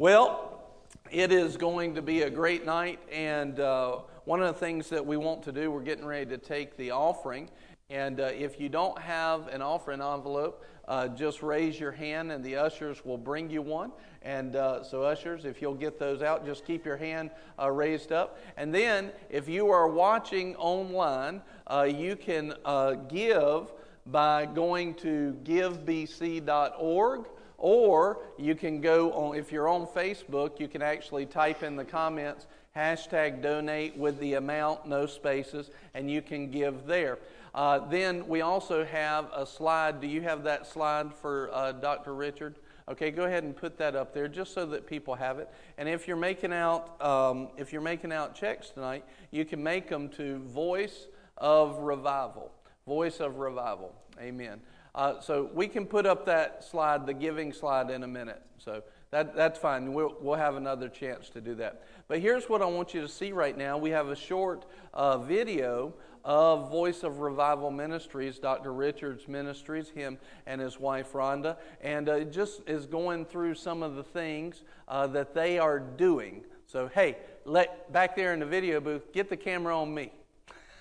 Well, it is going to be a great night, and uh, one of the things that we want to do, we're getting ready to take the offering. And uh, if you don't have an offering envelope, uh, just raise your hand and the ushers will bring you one. And uh, so, ushers, if you'll get those out, just keep your hand uh, raised up. And then, if you are watching online, uh, you can uh, give by going to givebc.org. Or you can go on, if you're on Facebook, you can actually type in the comments hashtag donate with the amount, no spaces, and you can give there. Uh, then we also have a slide. Do you have that slide for uh, Dr. Richard? Okay, go ahead and put that up there just so that people have it. And if you're making out, um, if you're making out checks tonight, you can make them to Voice of Revival. Voice of Revival. Amen. Uh, so we can put up that slide, the giving slide, in a minute. So that, that's fine. We'll, we'll have another chance to do that. But here's what I want you to see right now. We have a short uh, video of Voice of Revival Ministries, Dr. Richards Ministries, him and his wife Rhonda, and uh, it just is going through some of the things uh, that they are doing. So, hey, let back there in the video booth, get the camera on me.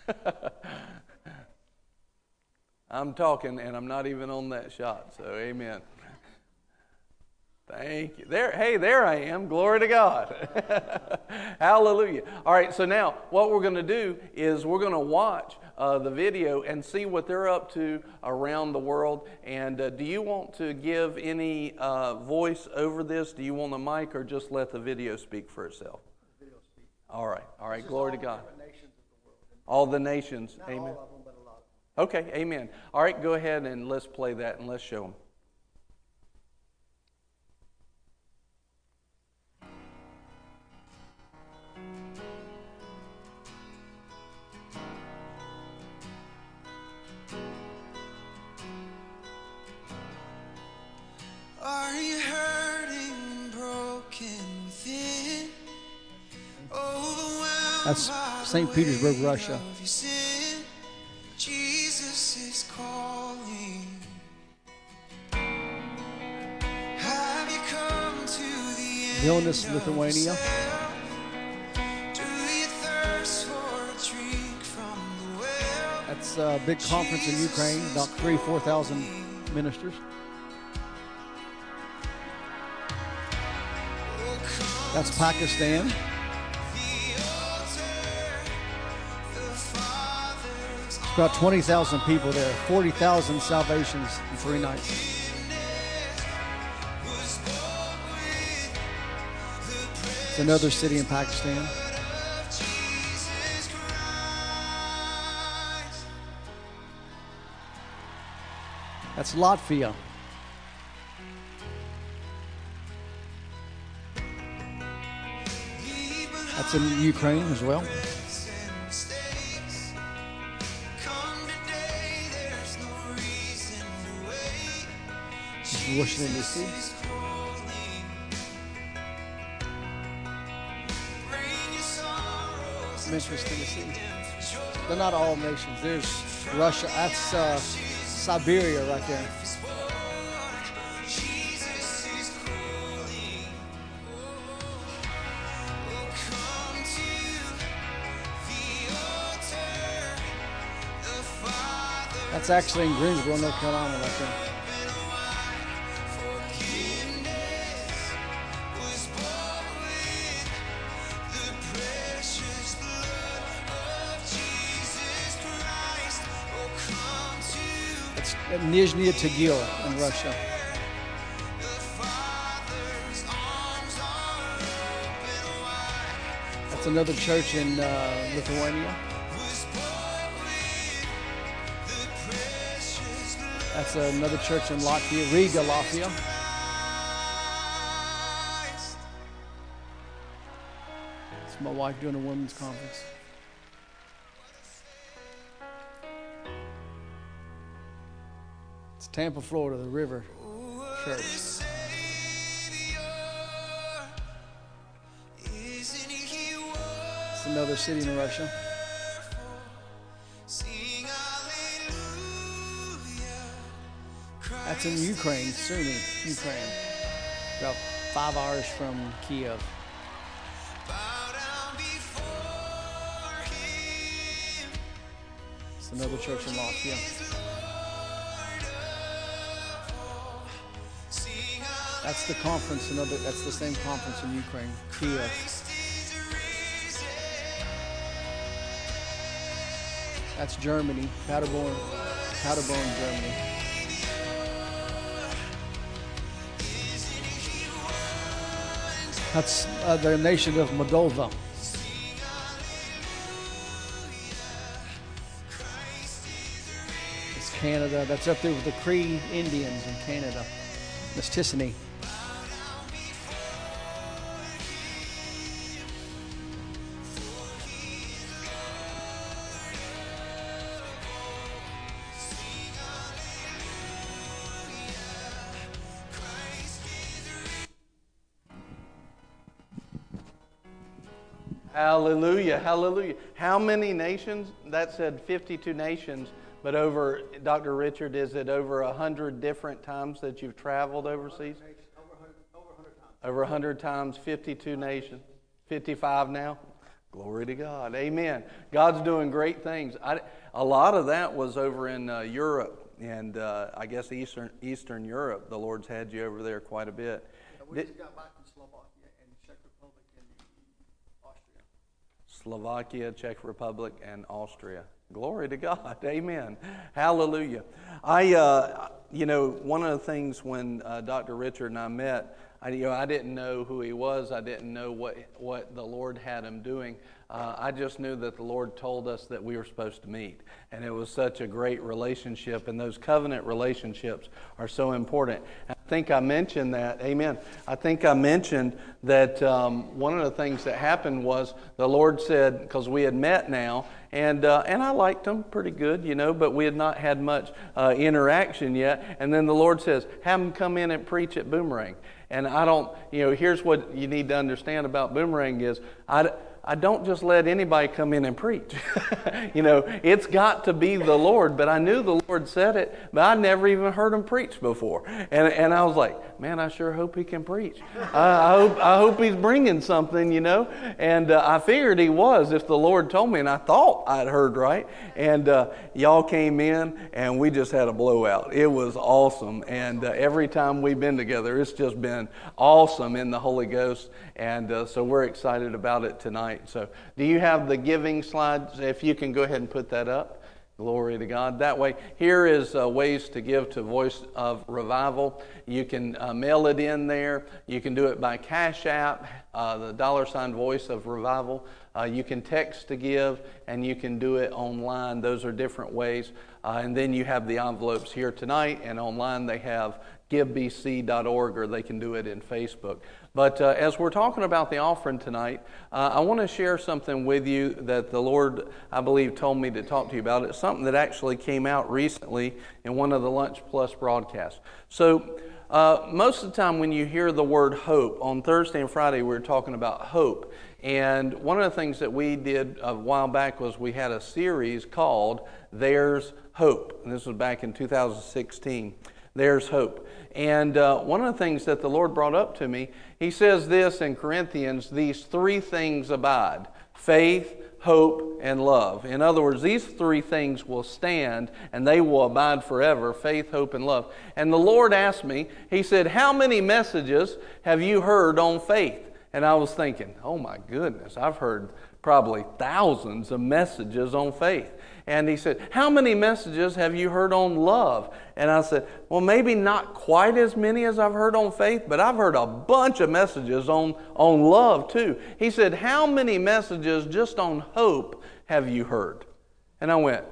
I'm talking and I'm not even on that shot. So, amen. Thank you. There, hey, there I am. Glory to God. Hallelujah. All right, so now what we're going to do is we're going to watch uh, the video and see what they're up to around the world. And uh, do you want to give any uh, voice over this? Do you want a mic or just let the video speak for itself? All right, all right. Glory all to God. the world. All the nations. Not Amen. Okay, amen. All right, go ahead and let's play that and let's show them. Are you hurting, broken within? Overwhelmed That's St. the Petersburg, weight Russia. The Lithuania. That's a big conference in Ukraine, about three, 4,000 ministers. That's Pakistan. It's about 20,000 people there, 40,000 salvations in three nights. Another city in Pakistan. That's Latvia. That's in Ukraine as well. Washington, D.C. Memphis, Tennessee. They're not all nations. There's Russia. That's uh, Siberia right there. That's actually in Greensboro, North Carolina, right there. At Nizhny Tagil in Russia. That's another church in uh, Lithuania. That's another church in Latvia, Riga, Latvia. It's my wife doing a women's conference. Tampa, Florida, the River Church. It's another city in Russia. That's in Ukraine, Sumy, Ukraine. About five hours from Kiev. Bow down before him. It's another church in Latvia. That's the conference. Another. That's the same conference in Ukraine, Kiev. That's Germany, Paderborn, Paderborn, Germany. That's uh, the nation of Moldova. It's Canada. That's up there with the Cree Indians in Canada. That's Tissany. Hallelujah, hallelujah. How many nations? That said 52 nations, but over, Dr. Richard, is it over 100 different times that you've traveled overseas? Over 100 times, 52 nations, 55 now. Glory to God. Amen. God's doing great things. I, a lot of that was over in uh, Europe and uh, I guess Eastern, Eastern Europe. The Lord's had you over there quite a bit. We Did- just got back from Slovakia and Czech Republic and Austria. Slovakia, Czech Republic, and Austria. Glory to God. Amen. Hallelujah. I, uh, you know, one of the things when uh, Dr. Richard and I met, I, you know, I didn't know who he was. I didn't know what, what the Lord had him doing. Uh, I just knew that the Lord told us that we were supposed to meet. And it was such a great relationship. And those covenant relationships are so important. I think I mentioned that. Amen. I think I mentioned that um, one of the things that happened was the Lord said, because we had met now, and uh, and I liked him pretty good, you know, but we had not had much uh, interaction yet. And then the Lord says, "Have him come in and preach at Boomerang." And I don't, you know, here's what you need to understand about Boomerang is I. I don't just let anybody come in and preach. you know, it's got to be the Lord. But I knew the Lord said it, but I never even heard him preach before. And, and I was like, man, I sure hope he can preach. I, I, hope, I hope he's bringing something, you know. And uh, I figured he was if the Lord told me, and I thought I'd heard right. And uh, y'all came in, and we just had a blowout. It was awesome. And uh, every time we've been together, it's just been awesome in the Holy Ghost. And uh, so we're excited about it tonight. So, do you have the giving slides? If you can go ahead and put that up. Glory to God. That way, here is uh, ways to give to Voice of Revival. You can uh, mail it in there. You can do it by Cash App, uh, the dollar sign Voice of Revival. Uh, you can text to give, and you can do it online. Those are different ways. Uh, and then you have the envelopes here tonight, and online they have givebc.org, or they can do it in Facebook. But uh, as we're talking about the offering tonight, uh, I want to share something with you that the Lord, I believe, told me to talk to you about. It's something that actually came out recently in one of the Lunch Plus broadcasts. So, uh, most of the time when you hear the word hope, on Thursday and Friday we were talking about hope. And one of the things that we did a while back was we had a series called There's Hope. And this was back in 2016. There's hope. And uh, one of the things that the Lord brought up to me, he says this in Corinthians these three things abide faith, hope, and love. In other words, these three things will stand and they will abide forever faith, hope, and love. And the Lord asked me, He said, How many messages have you heard on faith? And I was thinking, Oh my goodness, I've heard probably thousands of messages on faith. And he said, How many messages have you heard on love? And I said, Well, maybe not quite as many as I've heard on faith, but I've heard a bunch of messages on, on love too. He said, How many messages just on hope have you heard? And I went,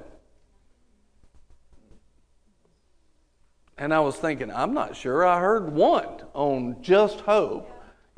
And I was thinking, I'm not sure I heard one on just hope.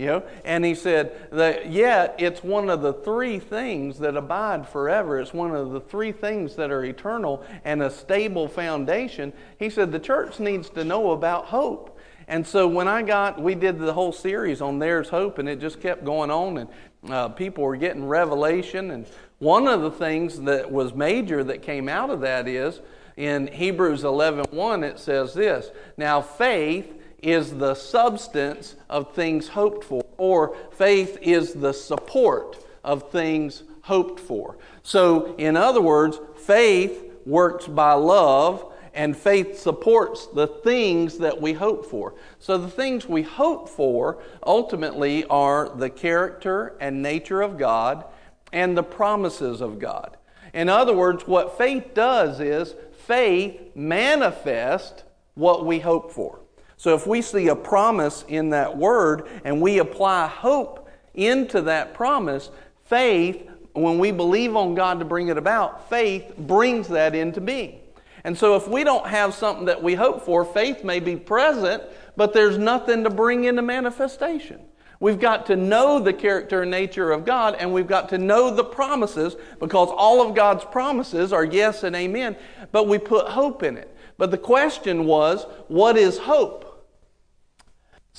You know, and he said that yet it's one of the three things that abide forever. It's one of the three things that are eternal and a stable foundation. He said the church needs to know about hope. And so when I got, we did the whole series on There's Hope, and it just kept going on, and uh, people were getting revelation. And one of the things that was major that came out of that is in Hebrews 11:1 it says this. Now faith is the substance of things hoped for, or faith is the support of things hoped for. So, in other words, faith works by love, and faith supports the things that we hope for. So, the things we hope for ultimately are the character and nature of God and the promises of God. In other words, what faith does is faith manifests what we hope for. So, if we see a promise in that word and we apply hope into that promise, faith when we believe on God to bring it about, faith brings that into being. And so, if we don't have something that we hope for, faith may be present, but there's nothing to bring into manifestation. We've got to know the character and nature of God, and we've got to know the promises because all of God's promises are yes and amen, but we put hope in it. But the question was, what is hope?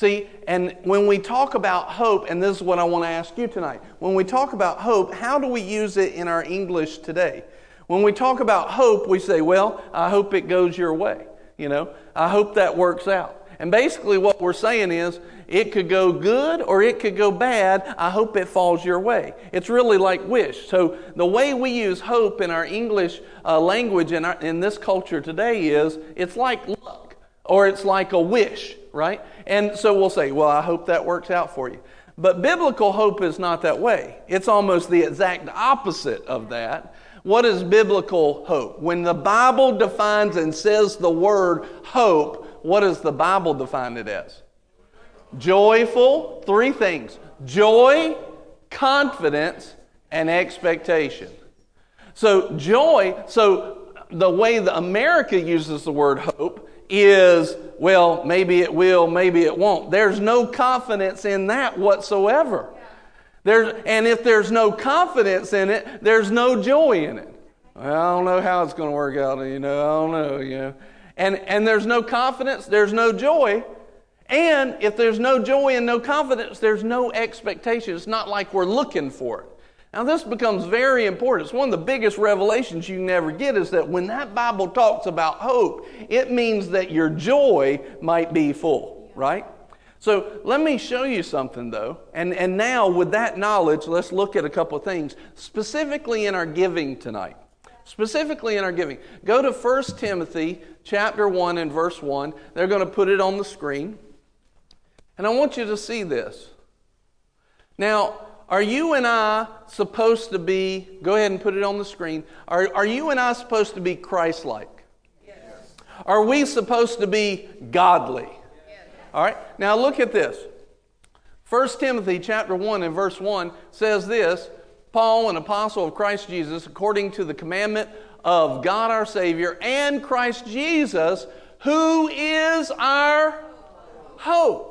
See, and when we talk about hope, and this is what I want to ask you tonight when we talk about hope, how do we use it in our English today? When we talk about hope, we say, well, I hope it goes your way. You know, I hope that works out. And basically, what we're saying is, it could go good or it could go bad. I hope it falls your way. It's really like wish. So, the way we use hope in our English uh, language in, our, in this culture today is it's like luck or it's like a wish, right? And so we'll say, well, I hope that works out for you. But biblical hope is not that way. It's almost the exact opposite of that. What is biblical hope? When the Bible defines and says the word hope, what does the Bible define it as? Joyful, three things joy, confidence, and expectation. So, joy, so the way that America uses the word hope is, well, maybe it will, maybe it won't. There's no confidence in that whatsoever. There's, and if there's no confidence in it, there's no joy in it. I don't know how it's going to work out, you know, I don't know, you know. And, and there's no confidence, there's no joy. And if there's no joy and no confidence, there's no expectation. It's not like we're looking for it. Now, this becomes very important. It's one of the biggest revelations you can ever get is that when that Bible talks about hope, it means that your joy might be full, right? So let me show you something though. And, and now, with that knowledge, let's look at a couple of things, specifically in our giving tonight. Specifically in our giving. Go to 1 Timothy chapter 1 and verse 1. They're going to put it on the screen. And I want you to see this. Now, are you and I supposed to be, go ahead and put it on the screen, are, are you and I supposed to be Christ like? Yes. Are we supposed to be godly? Yes. All right, now look at this. 1 Timothy chapter 1 and verse 1 says this Paul, an apostle of Christ Jesus, according to the commandment of God our Savior and Christ Jesus, who is our hope.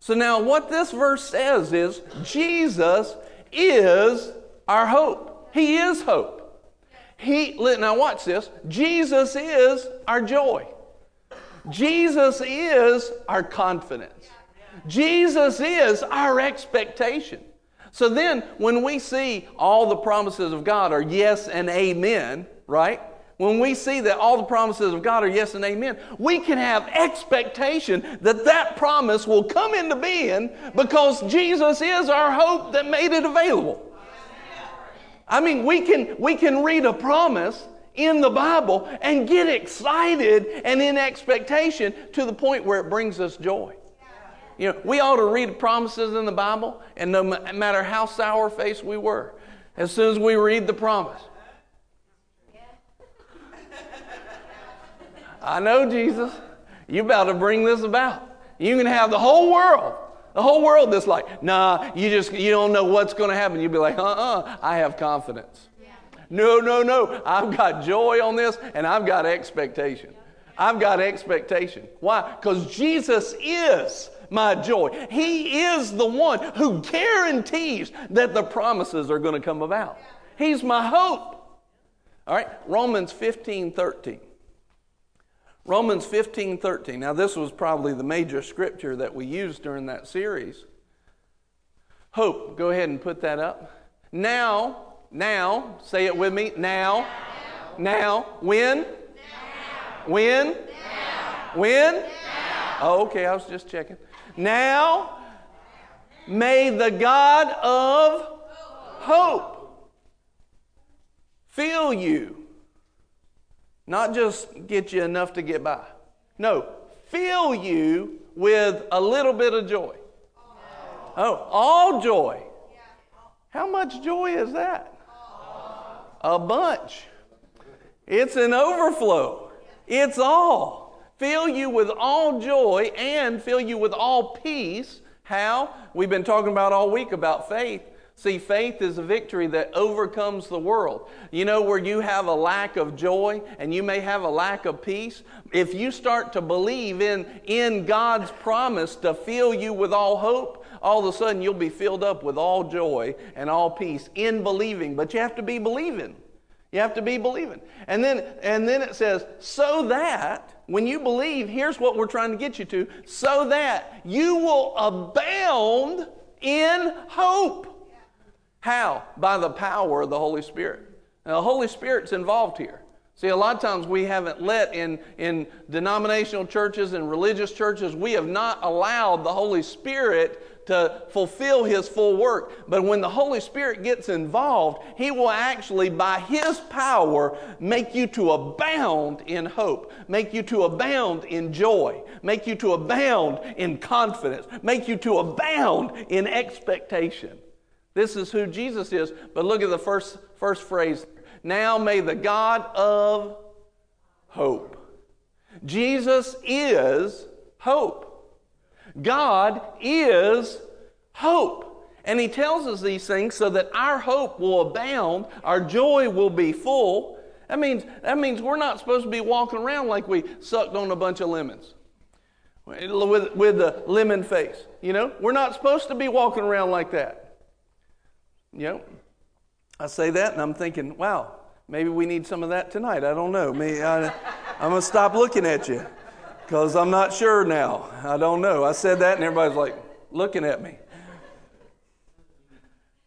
So now, what this verse says is Jesus is our hope. He is hope. He, now, watch this. Jesus is our joy. Jesus is our confidence. Jesus is our expectation. So then, when we see all the promises of God are yes and amen, right? When we see that all the promises of God are yes and amen, we can have expectation that that promise will come into being because Jesus is our hope that made it available. I mean, we can, we can read a promise in the Bible and get excited and in expectation to the point where it brings us joy. You know, we ought to read promises in the Bible, and no matter how sour faced we were, as soon as we read the promise, I know, Jesus, you about to bring this about. You can have the whole world, the whole world that's like, nah, you just you don't know what's going to happen. You'll be like, uh-uh, I have confidence. No, no, no. I've got joy on this and I've got expectation. I've got expectation. Why? Because Jesus is my joy. He is the one who guarantees that the promises are going to come about. He's my hope. All right, Romans 15 13. Romans 15 13. Now, this was probably the major scripture that we used during that series. Hope, go ahead and put that up. Now, now, say it with me. Now. Now. When? When? When? Oh, okay, I was just checking. Now, may the God of hope fill you. Not just get you enough to get by. No, fill you with a little bit of joy. Oh, all joy. How much joy is that? A bunch. It's an overflow. It's all. Fill you with all joy and fill you with all peace. How? We've been talking about all week about faith. See, faith is a victory that overcomes the world. You know, where you have a lack of joy and you may have a lack of peace, if you start to believe in, in God's promise to fill you with all hope, all of a sudden you'll be filled up with all joy and all peace in believing. But you have to be believing. You have to be believing. And then, and then it says, so that when you believe, here's what we're trying to get you to, so that you will abound in hope. How? By the power of the Holy Spirit. Now, the Holy Spirit's involved here. See, a lot of times we haven't let in, in denominational churches and religious churches, we have not allowed the Holy Spirit to fulfill His full work. But when the Holy Spirit gets involved, He will actually, by His power, make you to abound in hope, make you to abound in joy, make you to abound in confidence, make you to abound in expectation. This is who Jesus is. But look at the first, first phrase. Now may the God of hope. Jesus is hope. God is hope. And he tells us these things so that our hope will abound, our joy will be full. That means, that means we're not supposed to be walking around like we sucked on a bunch of lemons with, with the lemon face. You know, we're not supposed to be walking around like that. Know, I say that and I'm thinking, wow, maybe we need some of that tonight. I don't know. Me, I, I'm going to stop looking at you because I'm not sure now. I don't know. I said that and everybody's like looking at me.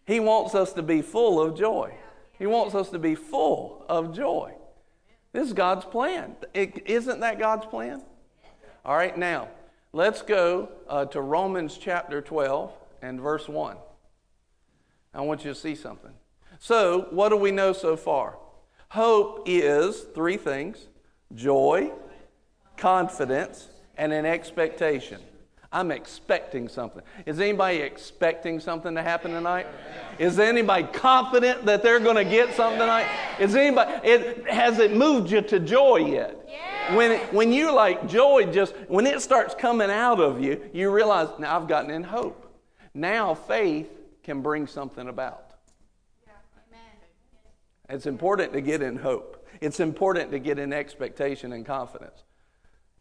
He wants us to be full of joy. He wants us to be full of joy. This is God's plan. is not that God's plan? All right, now, let's go uh, to Romans chapter 12 and verse 1. I want you to see something. So, what do we know so far? Hope is three things joy, confidence, and an expectation. I'm expecting something. Is anybody expecting something to happen tonight? Is anybody confident that they're going to get something tonight? Is anybody, it, has it moved you to joy yet? When, it, when you like joy, just when it starts coming out of you, you realize, now I've gotten in hope. Now faith can bring something about. It's important to get in hope. It's important to get in expectation and confidence.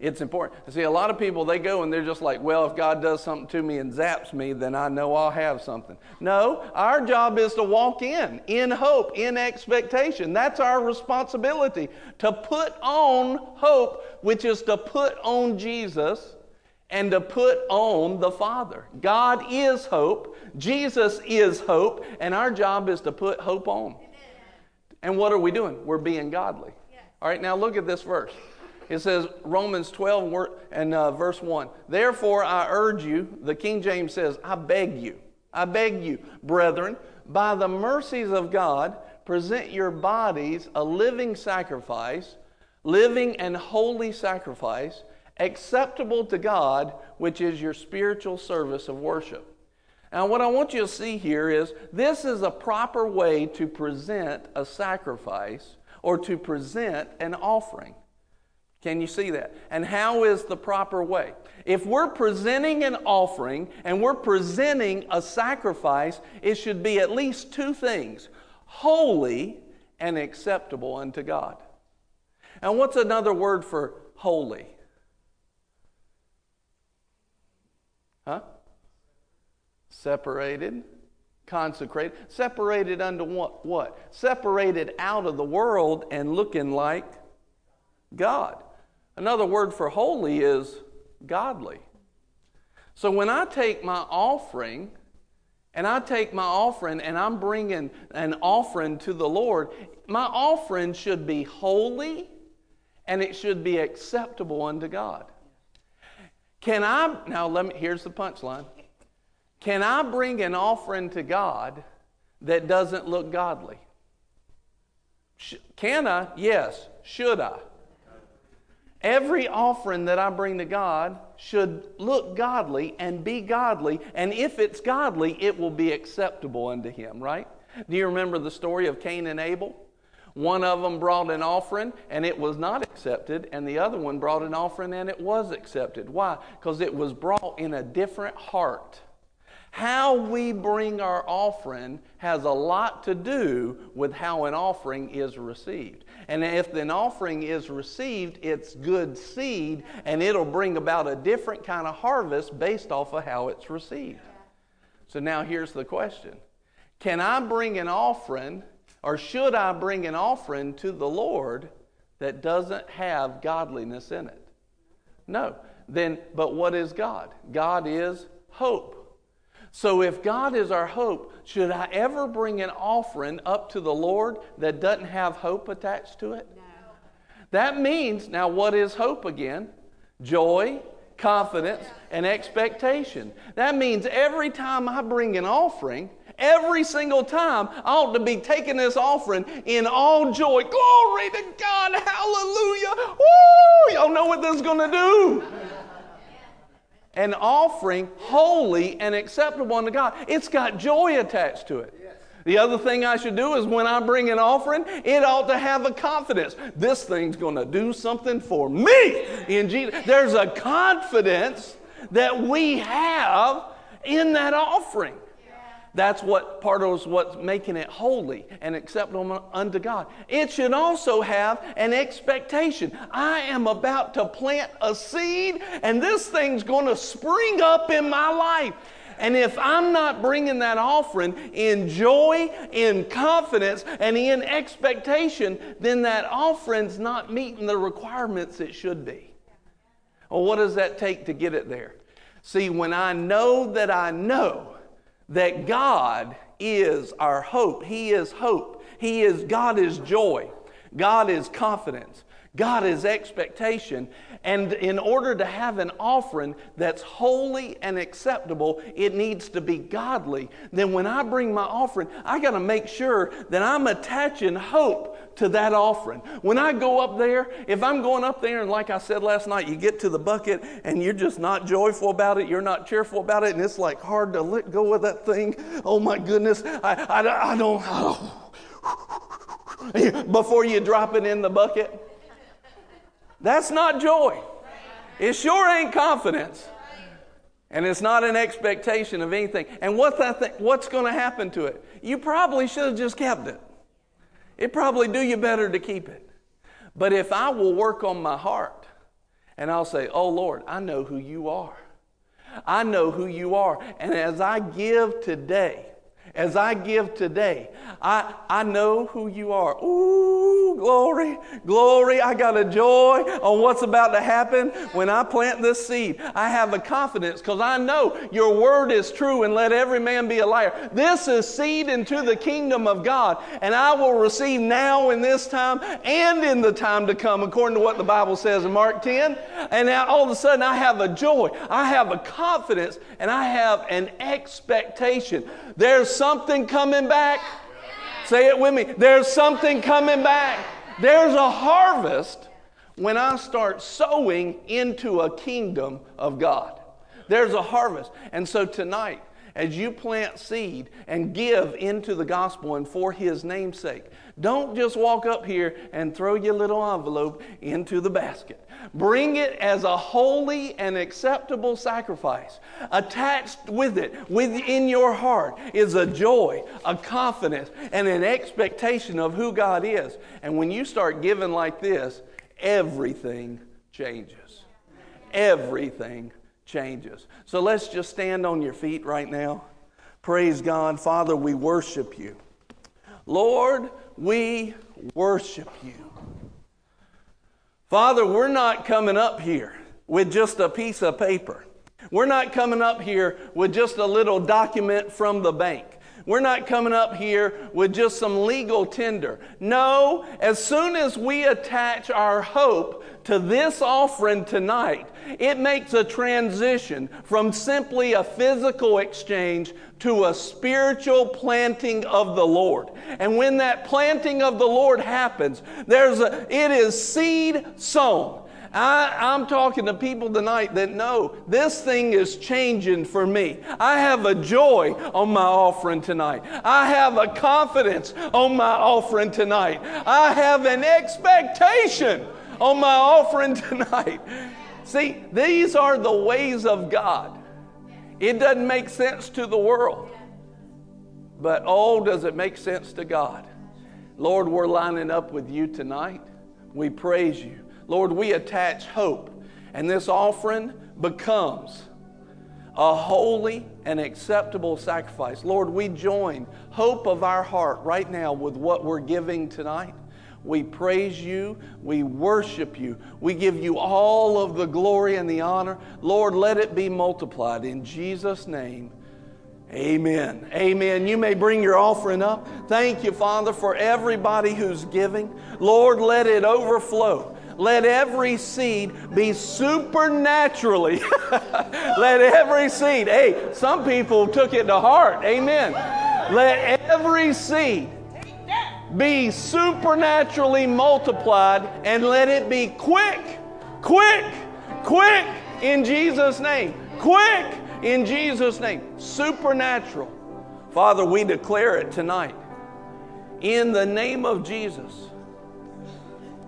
It's important. See, a lot of people, they go and they're just like, well, if God does something to me and zaps me, then I know I'll have something. No, our job is to walk in, in hope, in expectation. That's our responsibility to put on hope, which is to put on Jesus and to put on the Father. God is hope, Jesus is hope, and our job is to put hope on. And what are we doing? We're being godly. All right, now look at this verse. It says, Romans 12 and uh, verse 1. Therefore, I urge you, the King James says, I beg you, I beg you, brethren, by the mercies of God, present your bodies a living sacrifice, living and holy sacrifice acceptable to God, which is your spiritual service of worship. Now, what I want you to see here is this is a proper way to present a sacrifice or to present an offering. Can you see that? And how is the proper way? If we're presenting an offering and we're presenting a sacrifice, it should be at least two things holy and acceptable unto God. And what's another word for holy? Huh? Separated, consecrated. Separated unto what? What? Separated out of the world and looking like God. Another word for holy is godly. So when I take my offering, and I take my offering and I'm bringing an offering to the Lord, my offering should be holy and it should be acceptable unto God. Can I, now let me, here's the punchline. Can I bring an offering to God that doesn't look godly? Sh- Can I? Yes. Should I? Every offering that I bring to God should look godly and be godly, and if it's godly, it will be acceptable unto Him, right? Do you remember the story of Cain and Abel? One of them brought an offering and it was not accepted, and the other one brought an offering and it was accepted. Why? Because it was brought in a different heart. How we bring our offering has a lot to do with how an offering is received. And if an offering is received, it's good seed, and it'll bring about a different kind of harvest based off of how it's received. So now here's the question Can I bring an offering, or should I bring an offering to the Lord that doesn't have godliness in it? No. Then, but what is God? God is hope. So, if God is our hope, should I ever bring an offering up to the Lord that doesn't have hope attached to it? No. That means, now, what is hope again? Joy, confidence, and expectation. That means every time I bring an offering, every single time I ought to be taking this offering in all joy. Glory to God, hallelujah. Woo! Y'all know what this is going to do an offering holy and acceptable unto God. It's got joy attached to it. The other thing I should do is when I bring an offering, it ought to have a confidence. This thing's going to do something for me in Jesus. There's a confidence that we have in that offering. That's what part of what's making it holy and acceptable unto God. It should also have an expectation. I am about to plant a seed, and this thing's going to spring up in my life. And if I'm not bringing that offering in joy, in confidence, and in expectation, then that offering's not meeting the requirements it should be. Well, what does that take to get it there? See, when I know that I know that God is our hope. He is hope. He is God is joy. God is confidence. God is expectation. And in order to have an offering that's holy and acceptable, it needs to be godly. Then when I bring my offering, I got to make sure that I'm attaching hope to that offering. When I go up there, if I'm going up there and like I said last night, you get to the bucket and you're just not joyful about it, you're not cheerful about it, and it's like hard to let go of that thing. Oh my goodness, I, I, I don't. Oh. Before you drop it in the bucket. That's not joy. It sure ain't confidence. And it's not an expectation of anything. And what that th- what's going to happen to it? You probably should have just kept it. It probably do you better to keep it. But if I will work on my heart and I'll say, "Oh Lord, I know who you are. I know who you are." And as I give today, as I give today, I, I know who you are. Ooh, glory, glory. I got a joy on what's about to happen when I plant this seed. I have a confidence because I know your word is true and let every man be a liar. This is seed into the kingdom of God, and I will receive now in this time and in the time to come, according to what the Bible says in Mark 10. And now all of a sudden I have a joy, I have a confidence, and I have an expectation. There's something coming back. Say it with me. There's something coming back. There's a harvest when I start sowing into a kingdom of God. There's a harvest. And so tonight, as you plant seed and give into the gospel and for his namesake, don't just walk up here and throw your little envelope into the basket. Bring it as a holy and acceptable sacrifice. Attached with it, within your heart, is a joy, a confidence, and an expectation of who God is. And when you start giving like this, everything changes. Everything changes. So let's just stand on your feet right now. Praise God. Father, we worship you. Lord, we worship you. Father, we're not coming up here with just a piece of paper. We're not coming up here with just a little document from the bank. We're not coming up here with just some legal tender. No, as soon as we attach our hope to this offering tonight, it makes a transition from simply a physical exchange to a spiritual planting of the Lord. And when that planting of the Lord happens, there's a, it is seed sown. I, am talking to people tonight that know this thing is changing for me. I have a joy on my offering tonight. I have a confidence on my offering tonight. I have an expectation on my offering tonight. See, these are the ways of God. It doesn't make sense to the world, but oh, does it make sense to God? Lord, we're lining up with you tonight. We praise you. Lord, we attach hope, and this offering becomes a holy and acceptable sacrifice. Lord, we join hope of our heart right now with what we're giving tonight. We praise you. We worship you. We give you all of the glory and the honor. Lord, let it be multiplied in Jesus' name. Amen. Amen. You may bring your offering up. Thank you, Father, for everybody who's giving. Lord, let it overflow. Let every seed be supernaturally. let every seed, hey, some people took it to heart. Amen. Let every seed be supernaturally multiplied and let it be quick, quick, quick in Jesus' name. Quick in Jesus' name. Supernatural. Father, we declare it tonight. In the name of Jesus.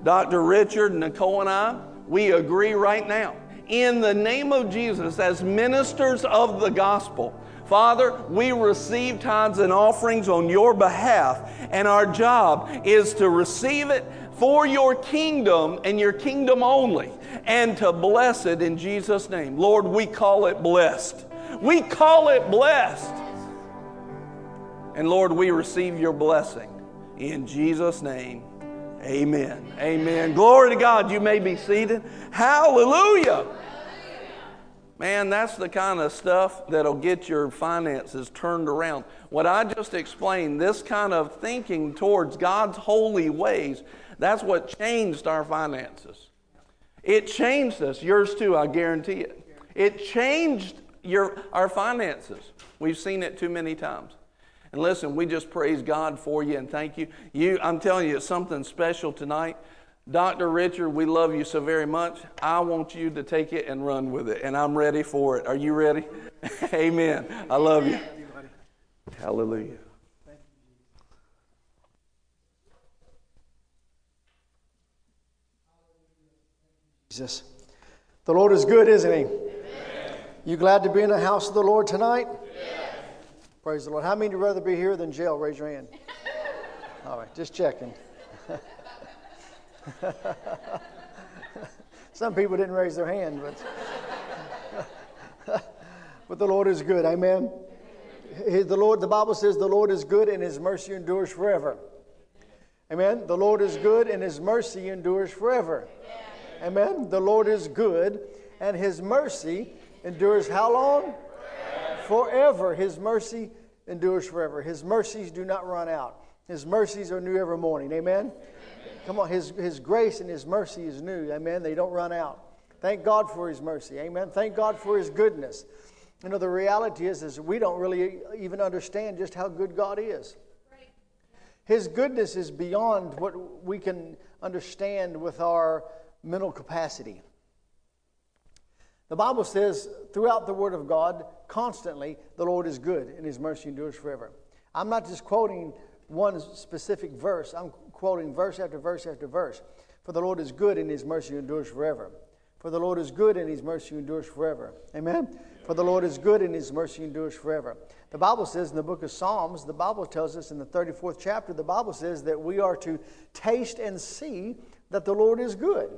Dr. Richard, Nicole, and I, we agree right now. In the name of Jesus, as ministers of the gospel, Father, we receive tithes and offerings on your behalf, and our job is to receive it for your kingdom and your kingdom only, and to bless it in Jesus' name. Lord, we call it blessed. We call it blessed. And Lord, we receive your blessing in Jesus' name. Amen. Amen. Glory to God. You may be seated. Hallelujah. Man, that's the kind of stuff that'll get your finances turned around. What I just explained, this kind of thinking towards God's holy ways, that's what changed our finances. It changed us, yours too, I guarantee it. It changed your, our finances. We've seen it too many times. And listen, we just praise God for you and thank you. You, I'm telling you, it's something special tonight. Dr. Richard, we love you so very much. I want you to take it and run with it, and I'm ready for it. Are you ready? Amen. I love you. Hallelujah. Jesus. The Lord is good, isn't He? You glad to be in the house of the Lord tonight? Praise the Lord. How many would rather be here than jail? Raise your hand. All right, just checking. Some people didn't raise their hand, but but the Lord is good. Amen. The Lord, the Bible says, the Lord is good and His mercy endures forever. Amen. The Lord is good and His mercy endures forever. Amen. The Lord is good and His mercy endures how long? Forever. His mercy endures forever. His mercies do not run out. His mercies are new every morning. Amen. Come on, his, his grace and His mercy is new. Amen. They don't run out. Thank God for His mercy. Amen. Thank God for His goodness. You know, the reality is, is we don't really even understand just how good God is. His goodness is beyond what we can understand with our mental capacity. The Bible says throughout the Word of God, constantly, the Lord is good and His mercy endures forever. I'm not just quoting one specific verse, I'm quoting verse after verse after verse. For the Lord is good and his mercy endures forever. For the Lord is good and his mercy endures forever. Amen? For the Lord is good and his mercy endures forever. The Bible says in the book of Psalms, the Bible tells us in the 34th chapter, the Bible says that we are to taste and see that the Lord is good.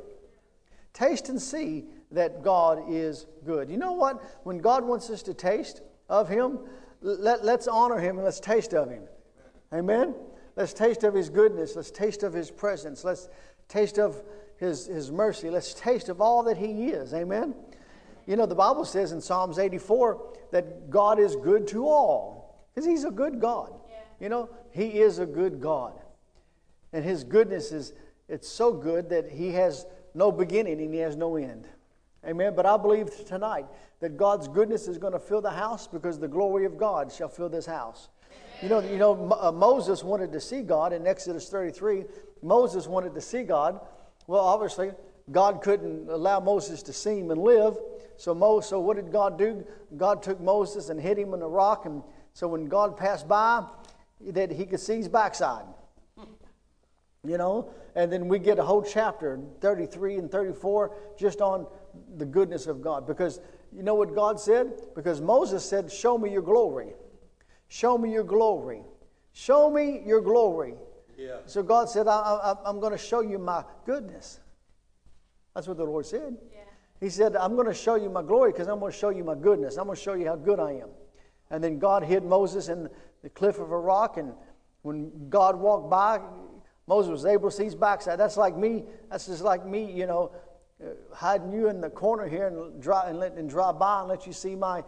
Taste and see that God is good. You know what? When God wants us to taste of him, let, let's honor him and let's taste of him. Amen? Let's taste of His goodness. Let's taste of His presence. Let's taste of His, His mercy. Let's taste of all that He is. Amen? You know, the Bible says in Psalms 84 that God is good to all. Because He's a good God. You know, He is a good God. And His goodness is, it's so good that He has no beginning and He has no end. Amen. But I believe tonight that God's goodness is going to fill the house because the glory of God shall fill this house. You know, you know, Mo- uh, Moses wanted to see God in Exodus 33. Moses wanted to see God. Well, obviously, God couldn't allow Moses to see him and live. So, Mo, so what did God do? God took Moses and hit him in a rock, and so when God passed by, that he could see his backside. You know, and then we get a whole chapter, 33 and 34, just on the goodness of God. Because you know what God said? Because Moses said, Show me your glory. Show me your glory. Show me your glory. Yeah. So God said, I, I, I'm going to show you my goodness. That's what the Lord said. Yeah. He said, I'm going to show you my glory because I'm going to show you my goodness. I'm going to show you how good I am. And then God hid Moses in the cliff of a rock, and when God walked by, Moses was able to see his backside. That's like me. That's just like me, you know, Uh, hiding you in the corner here and, dry, and, let, and drive by and let you see my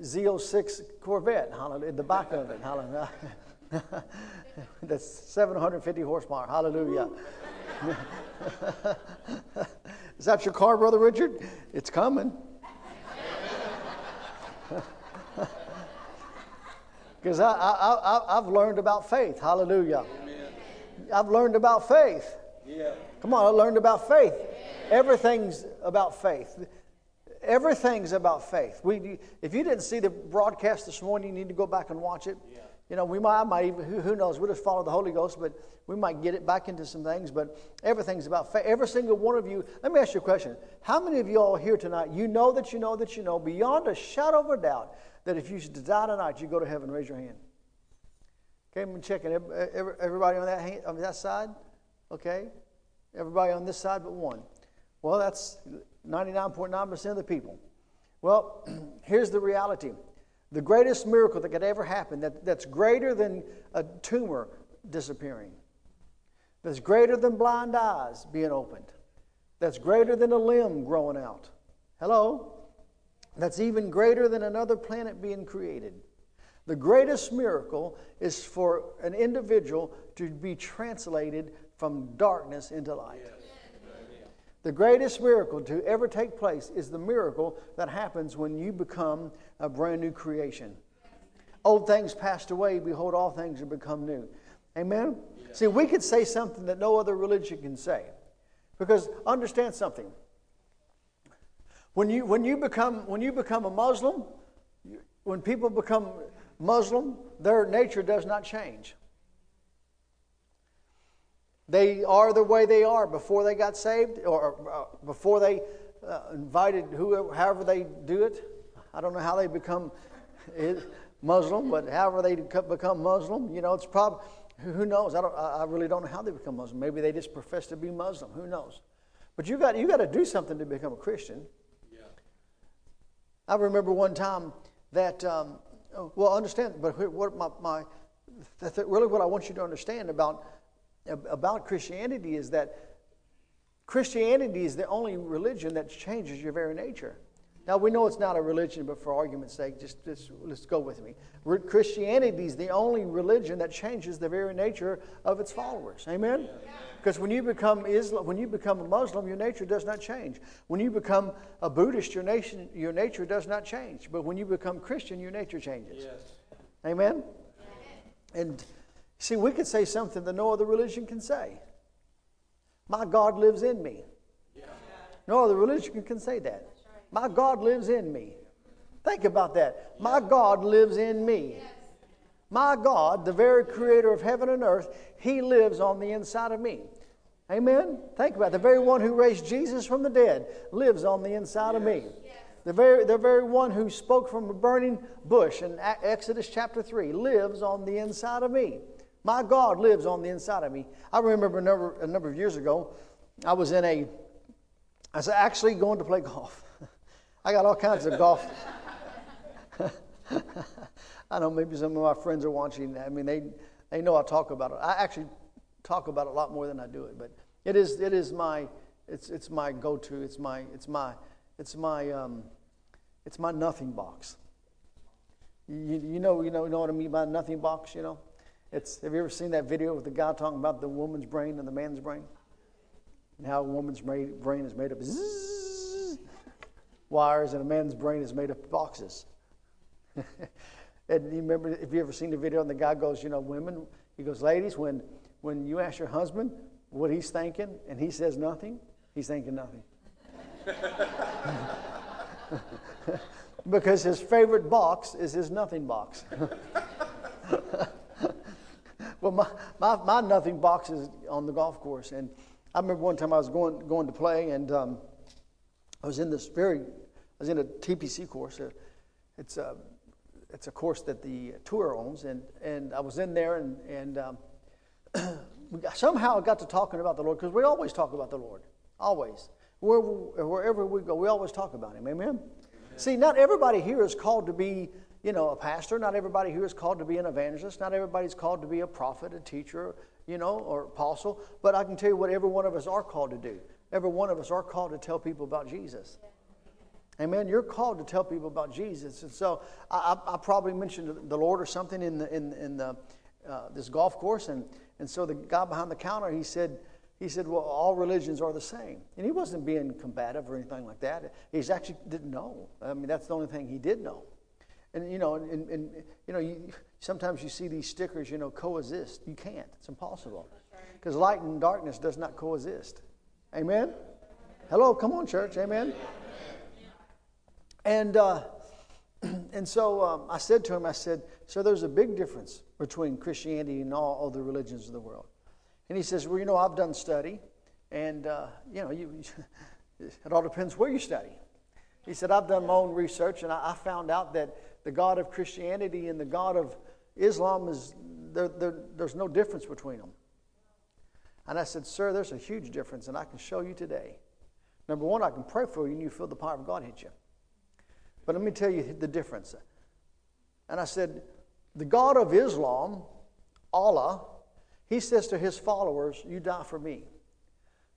Z06 Corvette, hallelujah, in the back of it, hallelujah. That's 750 horsepower, hallelujah. Is that your car, Brother Richard? It's coming. Because I, I, I, I've learned about faith, hallelujah. I've learned about faith. Yeah. Come on, I learned about faith. Everything's about faith. Everything's about faith. We, if you didn't see the broadcast this morning, you need to go back and watch it. You know, we might, I might even, who, who knows, we'll just follow the Holy Ghost, but we might get it back into some things. But everything's about faith. Every single one of you, let me ask you a question. How many of you all here tonight, you know that you know that you know, beyond a shadow of a doubt, that if you should die tonight, you go to heaven? Raise your hand. Okay, I'm checking. Every- every- Everybody on that, hand, on that side? Okay. Everybody on this side but one. Well, that's 99.9% of the people. Well, here's the reality the greatest miracle that could ever happen, that, that's greater than a tumor disappearing, that's greater than blind eyes being opened, that's greater than a limb growing out. Hello? That's even greater than another planet being created. The greatest miracle is for an individual to be translated from darkness into light. The greatest miracle to ever take place is the miracle that happens when you become a brand new creation. Old things passed away, behold, all things have become new. Amen? See, we could say something that no other religion can say. Because understand something. When you, when you, become, when you become a Muslim, when people become Muslim, their nature does not change. They are the way they are before they got saved or uh, before they uh, invited whoever, however they do it. I don't know how they become Muslim, but however they become Muslim, you know, it's probably, who knows? I, don't, I really don't know how they become Muslim. Maybe they just profess to be Muslim. Who knows? But you got, you got to do something to become a Christian. Yeah. I remember one time that, um, oh, well, understand, but what my, my really what I want you to understand about, about Christianity is that Christianity is the only religion that changes your very nature. Now, we know it's not a religion, but for argument's sake, just, just let's go with me. Christianity is the only religion that changes the very nature of its followers. Amen? Because when you become Islam, when you become a Muslim, your nature does not change. When you become a Buddhist, your, nation, your nature does not change. But when you become Christian, your nature changes. Amen? And see, we could say something that no other religion can say. My God lives in me. No other religion can say that. My God lives in me. Think about that. My God lives in me. My God, the very creator of heaven and earth, he lives on the inside of me. Amen? Think about it. The very one who raised Jesus from the dead lives on the inside of me. The very, the very one who spoke from a burning bush in Exodus chapter 3 lives on the inside of me. My God lives on the inside of me. I remember a number, a number of years ago, I was in a, I was actually going to play golf. I got all kinds of golf. I know maybe some of my friends are watching. I mean, they, they know I talk about it. I actually talk about it a lot more than I do it, but it is, it is my, it's, it's my go-to. It's my, it's my, it's my, um, it's my nothing box. You, you know, you know, you know what I mean by nothing box. You know, it's. Have you ever seen that video with the guy talking about the woman's brain and the man's brain, and how a woman's brain is made of wires and a man's brain is made of boxes. and you remember, if you ever seen the video, and the guy goes, you know, women, he goes, ladies, when when you ask your husband what he's thinking and he says nothing, he's thinking nothing. because his favorite box is his nothing box. well, my, my, my, nothing box is on the golf course. And I remember one time I was going, going to play, and um, I was in this very, I was in a TPC course. Uh, it's, a, it's a course that the tour owns. And, and I was in there, and, and um, somehow I got to talking about the Lord, because we always talk about the Lord. Always. Wherever, wherever we go, we always talk about Him. Amen? See, not everybody here is called to be, you know, a pastor. Not everybody here is called to be an evangelist. Not everybody's called to be a prophet, a teacher, you know, or apostle. But I can tell you what every one of us are called to do. Every one of us are called to tell people about Jesus. Amen. You're called to tell people about Jesus. And so I, I probably mentioned the Lord or something in, the, in, in the, uh, this golf course. And, and so the guy behind the counter, he said, he said, Well, all religions are the same. And he wasn't being combative or anything like that. He actually didn't know. I mean, that's the only thing he did know. And, you know, and, and you know, you, sometimes you see these stickers, you know, coexist. You can't, it's impossible. Because light and darkness does not coexist. Amen? Hello, come on, church. Amen? And, uh, and so um, I said to him, I said, So there's a big difference between Christianity and all other religions of the world. And he says, Well, you know, I've done study, and, uh, you know, you, it all depends where you study. He said, I've done my own research, and I, I found out that the God of Christianity and the God of Islam is, there, there, there's no difference between them. And I said, Sir, there's a huge difference, and I can show you today. Number one, I can pray for you, and you feel the power of God hit you. But let me tell you the difference. And I said, The God of Islam, Allah, he says to his followers, You die for me.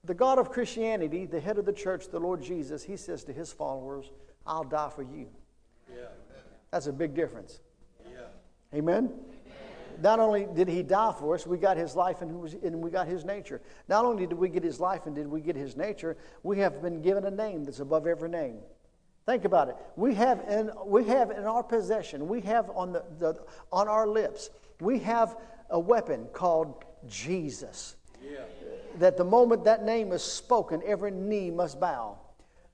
The God of Christianity, the head of the church, the Lord Jesus, he says to his followers, I'll die for you. Yeah. That's a big difference. Yeah. Amen? Amen? Not only did he die for us, we got his life and, we got his nature. Not only did we get his life and did we get his nature, we have been given a name that's above every name. Think about it. We have in, we have in our possession, we have on, the, the on our lips, we have a weapon called Jesus. Yeah. That the moment that name is spoken, every knee must bow.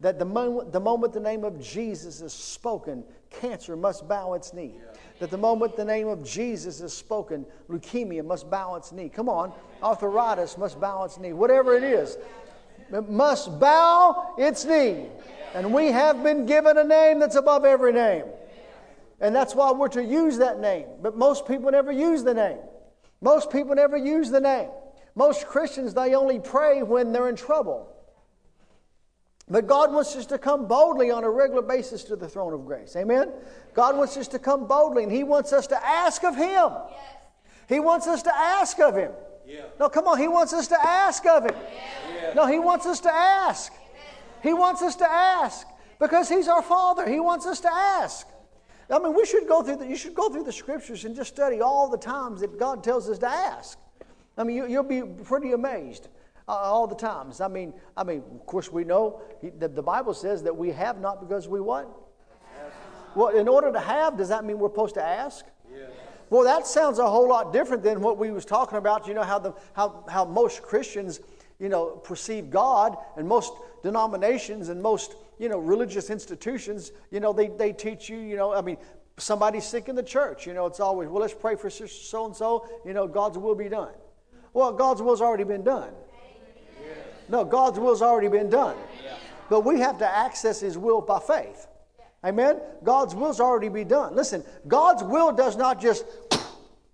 That the moment the, moment the name of Jesus is spoken, cancer must bow its knee. Yeah. That the moment the name of Jesus is spoken, leukemia must bow its knee. Come on, arthritis must bow its knee. Whatever it is, it must bow its knee. And we have been given a name that's above every name. And that's why we're to use that name. But most people never use the name. Most people never use the name. Most Christians, they only pray when they're in trouble. But God wants us to come boldly on a regular basis to the throne of grace. Amen? God wants us to come boldly, and He wants us to ask of Him. Yes. He wants us to ask of Him. Yeah. No, come on. He wants us to ask of Him. Yeah. No, He wants us to ask. He wants us to ask because He's our Father. He wants us to ask. I mean, we should go through the, you should go through the scriptures and just study all the times that God tells us to ask. I mean, you, will be pretty amazed all the times. I mean, I mean, of course, we know he, the, the Bible says that we have not because we what? Well, in order to have, does that mean we're supposed to ask? Yes. Well, that sounds a whole lot different than what we was talking about. You know how the how how most Christians, you know, perceive God, and most denominations and most you know, religious institutions, you know, they, they teach you, you know, I mean, somebody's sick in the church, you know, it's always, well, let's pray for so and so, you know, God's will be done. Well, God's will's already been done. No, God's will's already been done. But we have to access His will by faith. Amen? God's will's already be done. Listen, God's will does not just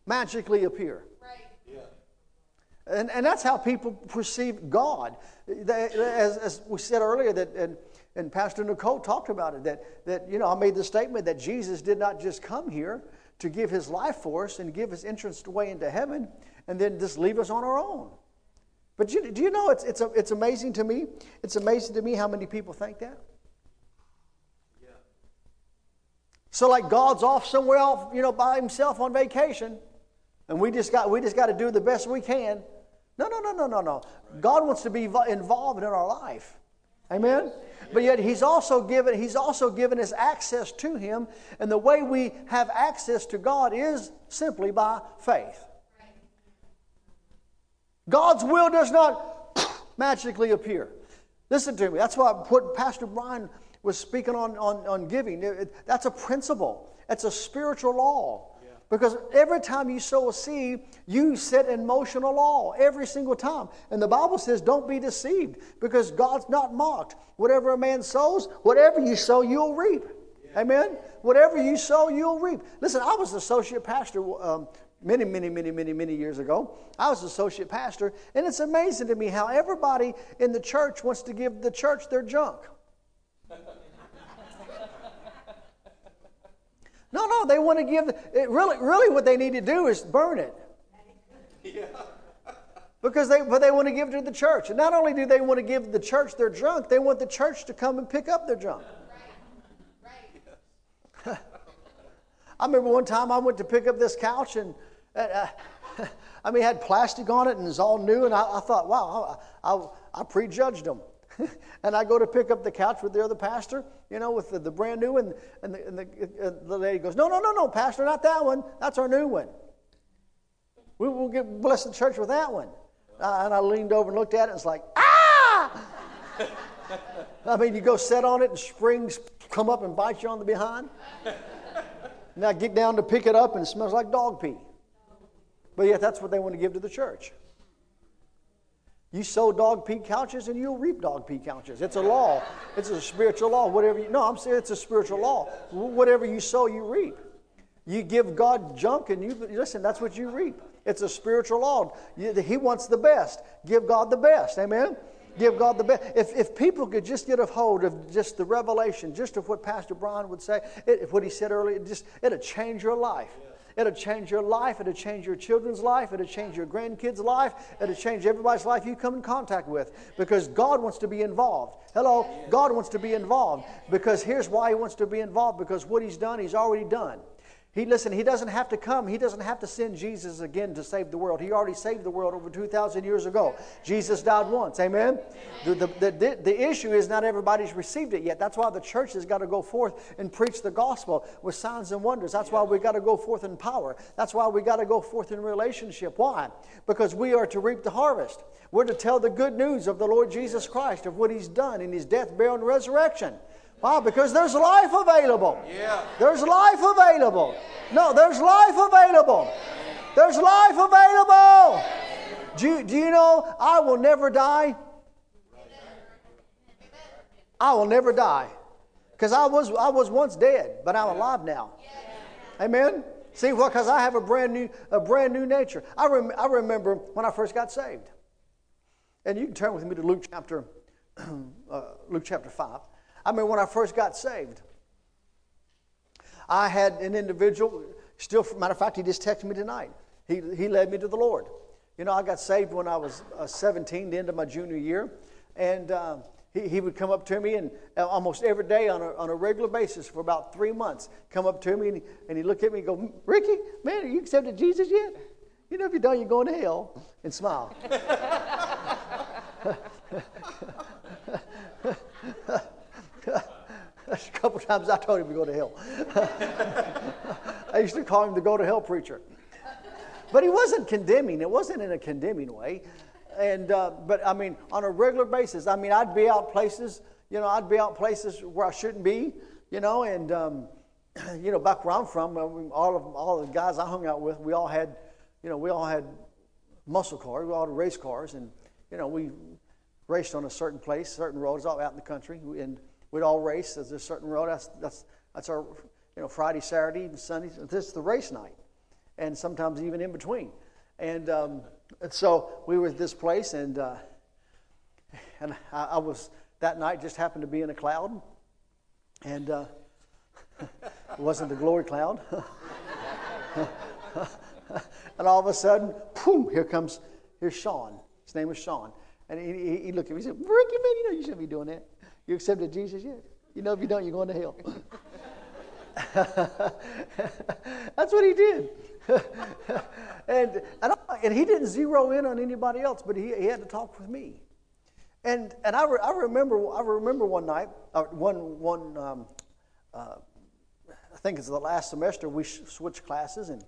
magically appear. Right. Yeah. And, and that's how people perceive God. They, as, as we said earlier, that and and Pastor Nicole talked about it that, that, you know, I made the statement that Jesus did not just come here to give his life for us and give us entrance way into heaven and then just leave us on our own. But you, do you know it's, it's, it's amazing to me? It's amazing to me how many people think that. So like God's off somewhere off, you know, by himself on vacation, and we just got we just got to do the best we can. No, no, no, no, no, no. God wants to be involved in our life. Amen. But yet he's also given he's also given us access to him, and the way we have access to God is simply by faith. God's will does not magically appear. Listen to me. That's why what Pastor Brian was speaking on, on, on giving. It- it- that's a principle, it's a spiritual law. Because every time you sow a seed, you set in motion a law every single time. And the Bible says, don't be deceived because God's not mocked. Whatever a man sows, whatever you sow, you'll reap. Amen? Whatever you sow, you'll reap. Listen, I was associate pastor um, many, many, many, many, many years ago. I was associate pastor, and it's amazing to me how everybody in the church wants to give the church their junk. No, no, they want to give. It really, really, what they need to do is burn it. Because they, but they want to give to the church. And not only do they want to give the church their junk, they want the church to come and pick up their junk. I remember one time I went to pick up this couch and, uh, I mean, it had plastic on it and it's all new. And I, I thought, wow, I, I, I prejudged them. and I go to pick up the couch with the other pastor, you know, with the, the brand new one. And, the, and the, the lady goes, no, no, no, no, pastor, not that one. That's our new one. We will get bless the church with that one. Uh, and I leaned over and looked at it and it's like, ah! I mean, you go sit on it and springs come up and bite you on the behind. I get down to pick it up and it smells like dog pee. But yet that's what they want to give to the church. You sow dog pee couches and you'll reap dog pee couches. It's a law. It's a spiritual law. Whatever you, no, I'm saying it's a spiritual law. Whatever you sow, you reap. You give God junk and you listen, that's what you reap. It's a spiritual law. He wants the best. Give God the best. Amen? Give God the best. If, if people could just get a hold of just the revelation, just of what Pastor Brian would say, it, what he said earlier, just, it'll change your life. It'll change your life. It'll change your children's life. It'll change your grandkids' life. It'll change everybody's life you come in contact with because God wants to be involved. Hello? God wants to be involved because here's why He wants to be involved because what He's done, He's already done. He listen, he doesn't have to come. He doesn't have to send Jesus again to save the world. He already saved the world over 2,000 years ago. Jesus died once. Amen? The, the, the, the issue is not everybody's received it yet. That's why the church has got to go forth and preach the gospel with signs and wonders. That's why we got to go forth in power. That's why we got to go forth in relationship. Why? Because we are to reap the harvest. We're to tell the good news of the Lord Jesus Christ, of what he's done in his death, burial, and resurrection. Why? Because there's life available. Yeah. There's life available. No, there's life available. There's life available. Do you, do you know I will never die? I will never die. Because I was, I was once dead, but I'm alive now. Amen? See, well, because I have a brand new, a brand new nature. I, rem- I remember when I first got saved. And you can turn with me to Luke chapter, uh, Luke chapter 5. I mean, when I first got saved, I had an individual, still, matter of fact, he just texted me tonight. He, he led me to the Lord. You know, I got saved when I was uh, 17, the end of my junior year. And uh, he, he would come up to me and uh, almost every day on a, on a regular basis for about three months, come up to me and and he look at me and go, Ricky, man, are you accepted Jesus yet? You know, if you don't, you're going to hell. And smile. A couple times I told him to go to hell. I used to call him the go to hell preacher. But he wasn't condemning. It wasn't in a condemning way. And uh, but I mean, on a regular basis, I mean, I'd be out places. You know, I'd be out places where I shouldn't be. You know, and um, you know, back where I'm from, all of all the guys I hung out with, we all had, you know, we all had muscle cars. We all had race cars, and you know, we raced on a certain place, certain roads all out in the country, and we'd all race. There's a certain road. That's that's that's our, you know, Friday, Saturday, and Sunday. This is the race night, and sometimes even in between. And, um, and so we were at this place, and uh, and I, I was that night just happened to be in a cloud, and uh, it wasn't the glory cloud. and all of a sudden, boom! Here comes here's Sean. His name was Sean, and he, he, he looked at me. He said, "Ricky, man, you know you shouldn't be doing that. You accepted Jesus yet? You know if you don't, you're going to hell." That's what he did. and, and, I, and he didn't zero in on anybody else, but he, he had to talk with me. And, and I, re, I, remember, I remember one night, uh, one, one um, uh, I think it's the last semester, we switched classes. And,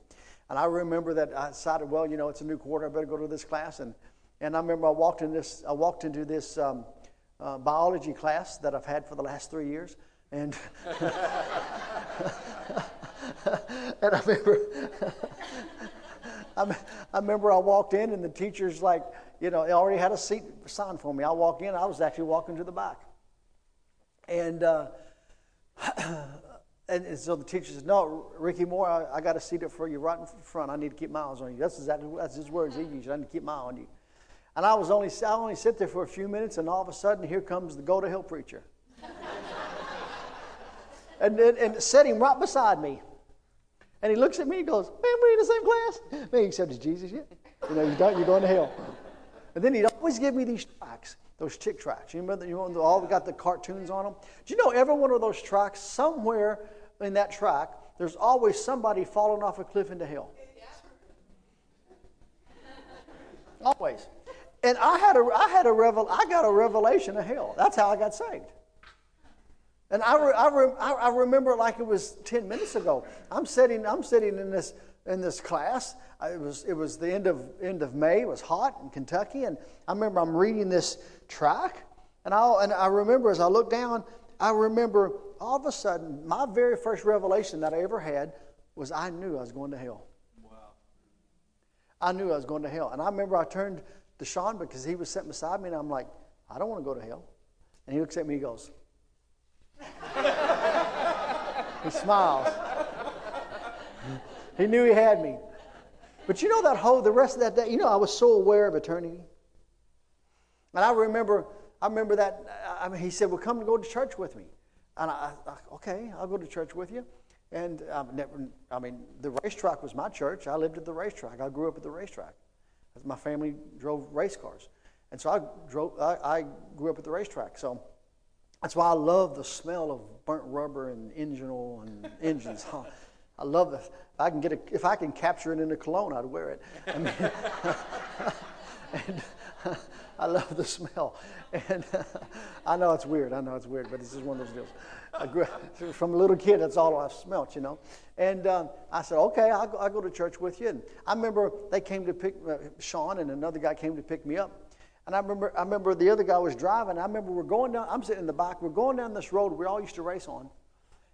and I remember that I decided, well, you know, it's a new quarter, I better go to this class. And, and I remember I walked, in this, I walked into this um, uh, biology class that I've had for the last three years. And, and I remember, I, remember I walked in and the teacher's like, you know, they already had a seat assigned for me. I walk in, I was actually walking to the back. And, uh, and, so the teacher says, No, Ricky Moore, I, I got a seat up for you right in front. I need to keep my eyes on you. That's exactly that's his words he used. I need to keep my eye on you. And I was only I only sit there for a few minutes, and all of a sudden, here comes the go to hell preacher and, and, and set him right beside me. And he looks at me and goes, Man, we in the same class. Man, you accepted Jesus yet? You know, you're, done, you're going to hell. And then he'd always give me these tracks, those Chick tracks. You remember, you know, all got the cartoons on them? Do you know every one of those tracks, somewhere in that track, there's always somebody falling off a cliff into hell? Always. And I had a, I had a revel, I got a revelation of hell. That's how I got saved. And I, re, I, re, I, remember like it was 10 minutes ago. I'm sitting, I'm sitting in this, in this class. It was, it was the end of, end of May. It was hot in Kentucky. And I remember I'm reading this track. And I, and I remember as I looked down, I remember all of a sudden, my very first revelation that I ever had was I knew I was going to hell. Wow. I knew I was going to hell. And I remember I turned Sean because he was sitting beside me, and I'm like, I don't want to go to hell. And he looks at me, he goes, he smiles. He knew he had me. But you know that whole the rest of that day, you know, I was so aware of eternity. And I remember, I remember that. I mean, he said, "Well, come and go to church with me." And I, I okay, I'll go to church with you. And um, never, I mean, the racetrack was my church. I lived at the racetrack. I grew up at the racetrack. My family drove race cars, and so I drove. I, I grew up at the racetrack. So that's why I love the smell of burnt rubber and engine oil and engines. I love it. If I can get a, if I can capture it in a cologne, I'd wear it. I mean, and I love the smell. And I know it's weird. I know it's weird, but this is one of those deals. I grew, from a little kid, that's all I smelt, you know. And um, I said, okay, I'll go, I'll go, to church with you. And I remember they came to pick uh, Sean, and another guy came to pick me up. And I remember, I remember the other guy was driving. I remember we're going down, I'm sitting in the back, we're going down this road we all used to race on.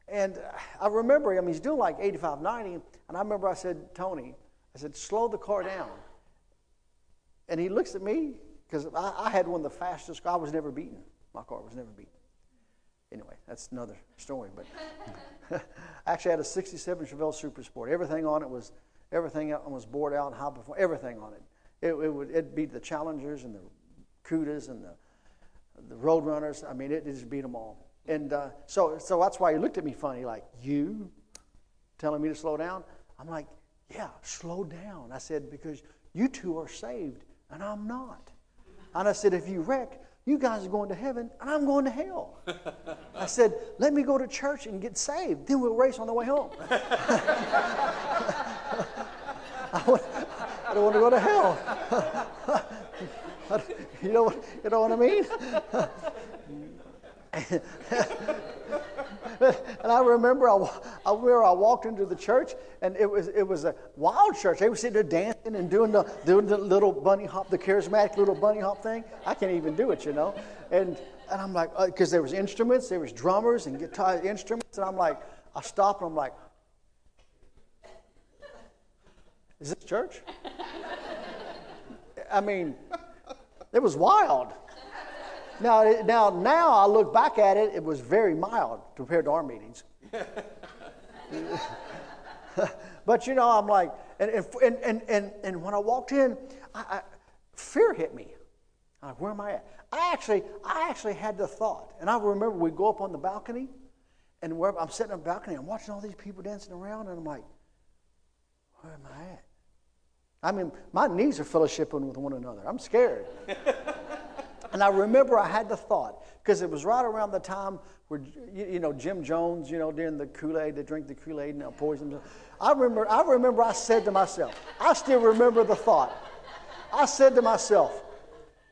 And I remember him, he's doing like 85, 90. And I remember I said, Tony, I said, slow the car down. And he looks at me, because I, I, had one of the fastest, I was never beaten. My car was never beaten. Anyway, that's another story. But I actually had a 67 Chevelle Super Sport. Everything on it was, everything was bored out and high performance, everything on it. It, it would it'd beat the Challengers and the Cudas and the, the Roadrunners. I mean, it, it just beat them all. And uh, so, so that's why he looked at me funny, like, You telling me to slow down? I'm like, Yeah, slow down. I said, Because you two are saved and I'm not. And I said, If you wreck, you guys are going to heaven and I'm going to hell. I said, Let me go to church and get saved. Then we'll race on the way home. I, want, I don't want to go to hell. you know, you know what I mean? and I remember I, I, remember I walked into the church and it was it was a wild church. They were sitting there dancing and doing the doing the little bunny hop, the charismatic little bunny hop thing. I can't even do it, you know. And and I'm like, because uh, there was instruments, there was drummers and guitar instruments, and I'm like, I stopped and I'm like, is this church? I mean, it was wild. Now, now, now I look back at it, it was very mild compared to our meetings. but you know, I'm like, and, and, and, and, and when I walked in, I, I, fear hit me. I'm like, where am I at? I actually, I actually had the thought, and I remember we go up on the balcony, and I'm sitting on the balcony, I'm watching all these people dancing around, and I'm like, where am I at? I mean, my knees are fellowshipping with one another. I'm scared. and I remember I had the thought Because it was right around the time where, you, know, Jim Jones, you know, during the Kool Aid, they drink the Kool Aid and they'll poison. I remember, I remember I said to myself, I still remember the thought. I said to myself,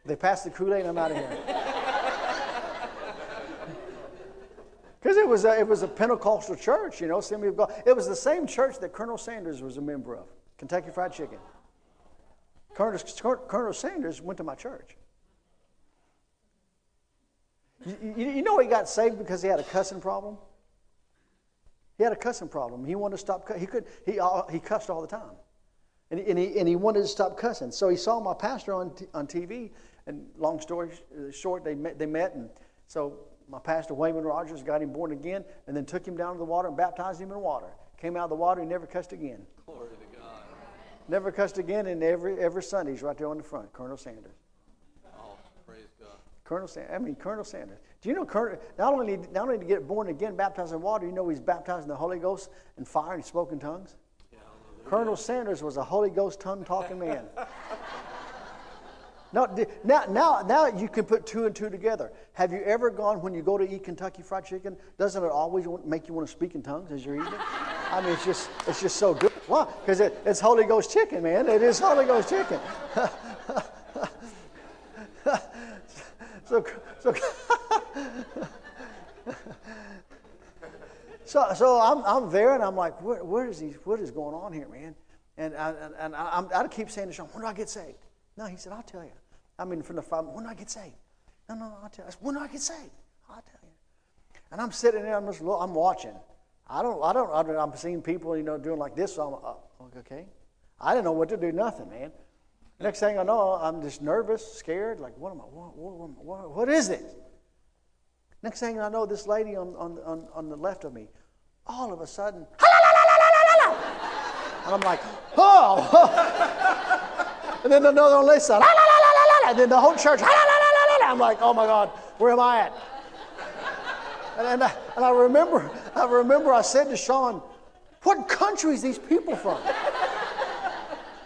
they passed the Kool Aid, I'm out of here. Because it was a, it was a Pentecostal church, you know, Assembly of God. It was the same church that Colonel Sanders was a member of, Kentucky Fried Chicken. Colonel, Colonel Sanders went to my church. You, you, you know he got saved because he had a cussing problem? He had a cussing problem. He wanted to stop. He could. He uh, he cussed all the time, and, and he and he wanted to stop cussing. So he saw my pastor on t- on TV. And long story short, they met. They met, and so my pastor Wayman Rogers got him born again, and then took him down to the water and baptized him in water. Came out of the water, he never cussed again. Glory to God. Never cussed again, and every every Sunday he's right there on the front, Colonel Sanders. Colonel Sanders. I mean, Colonel Sanders. Do you know Colonel, not only not only to get born again, baptized in water, you know he's baptized in the Holy Ghost and fire and spoken tongues? Yeah, Colonel Sanders was a Holy Ghost tongue talking man. now, now, now, now you can put two and two together. Have you ever gone when you go to eat Kentucky Fried Chicken? Doesn't it always make you want to speak in tongues as you're eating? I mean, it's just it's just so good. Why? Because it, it's Holy Ghost chicken, man. It is Holy Ghost chicken. so, so so, so I'm, I'm there and I'm like, what, what, is he, what is going on here, man? And I, and I, I keep saying to Sean, when do I get saved? No, he said, I'll tell you. I mean, from the five, when do I get saved? No, no, I'll tell you. I said, when do I get saved? I'll tell you. And I'm sitting there, I'm just, I'm watching. I don't, I don't, I'm seeing people, you know, doing like this. So I'm uh, okay. I didn't know what to do, nothing, man. Next thing I know, I'm just nervous, scared. Like, what am I? What, what, what, what is it? Next thing I know, this lady on, on, on, on the left of me, all of a sudden, and I'm like, oh. and then another on this side, and then the whole church, I'm like, oh my God, where am I at? And, and, I, and I remember, I remember I said to Sean, what country is these people from?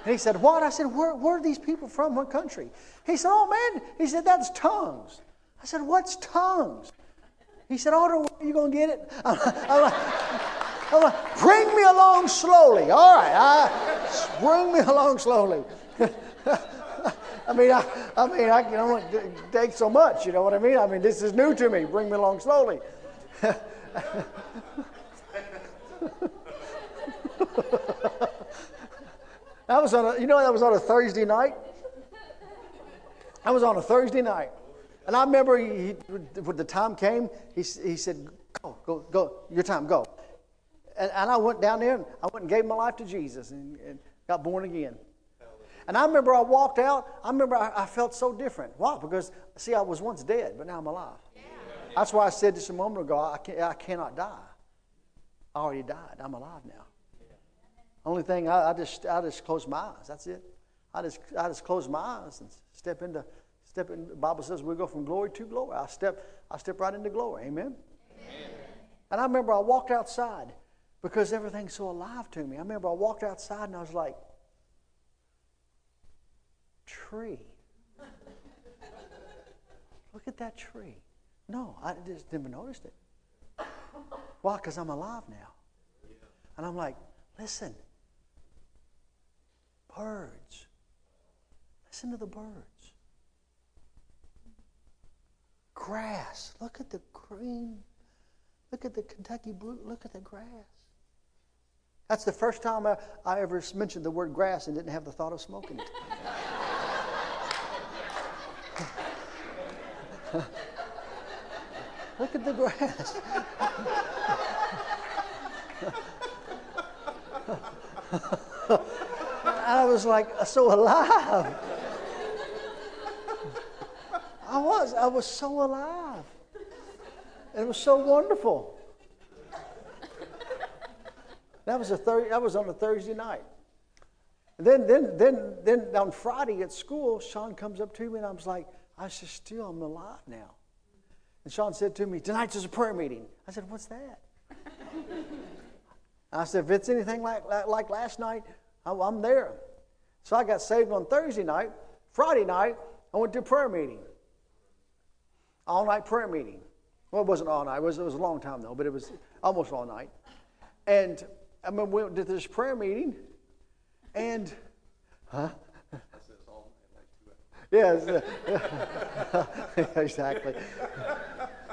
And he said, What? I said, where, where are these people from? What country? He said, Oh, man. He said, That's tongues. I said, What's tongues? He said, Oh, don't you going to get it? I'm like, I'm like, Bring me along slowly. All right. I, bring me along slowly. I mean, I, I mean, I can only take so much. You know what I mean? I mean, this is new to me. Bring me along slowly. That was on a, you know, that was on a Thursday night. That was on a Thursday night. And I remember he, he, when the time came, he, he said, Go, go, go, your time, go. And, and I went down there and I went and gave my life to Jesus and, and got born again. And I remember I walked out, I remember I, I, felt so different. Why? Because, see, I was once dead, but now I'm alive. Yeah. That's why I said just a moment ago, I, can, I cannot die. I already died. I'm alive now. Only thing, I, I, just I just close my eyes. That's it. I just I just close my eyes and step into step in. The Bible says we go from glory to glory. I step I step right into glory. Amen. Amen. And I remember I walked outside because everything's so alive to me. I remember I walked outside and I was like, tree. Look at that tree. No, I just never noticed it. Why? Because I'm alive now. And I'm like, listen, birds. Listen to the birds. Grass. Look at the green. Look at the Kentucky blue. Look at the grass. That's the first time I, I ever mentioned the word grass and didn't have the thought of smoking it. Look at the grass. I was like uh, so alive. I was. I was so alive. It was so wonderful. That was a thir- that was on a Thursday night. Then then then then on Friday at school, Sean comes up to me and I was like, I said, still I'm alive now. And Sean said to me, Tonight's is a prayer meeting. I said, What's that? I said, If it's anything like, like, like last night, I'm there. So I got saved on Thursday night. Friday night, I went to a prayer meeting. all night prayer meeting. Well, it wasn't all night. It was, it was a long time though, but it was almost all night. And I remember we to this prayer meeting, and huh? Yes, exactly.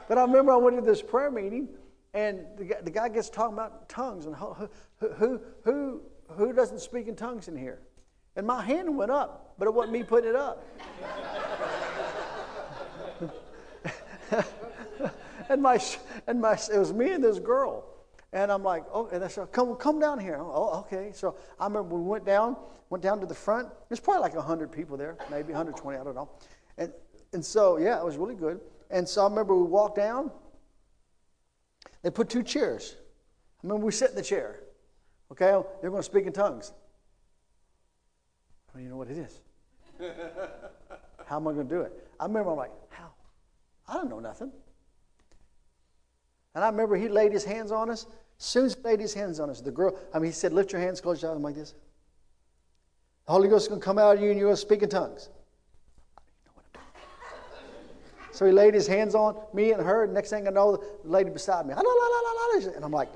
But I remember I went to this prayer meeting, and the guy, the guy gets talking about tongues and who, who, who, who doesn't speak in tongues in here? And my hand went up, but it wasn't me putting it up. and my, and my, it was me and this girl. And I'm like, oh, and I said, come, come down here. Oh, oh okay. So I remember we went down, went down to the front. There's probably like 100 people there, maybe 120, I don't know. And, and so, yeah, it was really good. And so I remember we walked down. They put two chairs. I remember we sit in the chair. Okay, they're going to speak in tongues. Well, you know what it is. How am I going to do it? I remember I'm like, how? I don't know nothing. And I remember he laid his hands on us. As soon as he laid his hands on us, the girl, I mean, he said, lift your hands, close your eyes. I'm like this. The Holy Ghost is going to come out of you and you're going to speak in tongues. So he laid his hands on me and her, and next thing I know, the lady beside me, ah, and I'm like,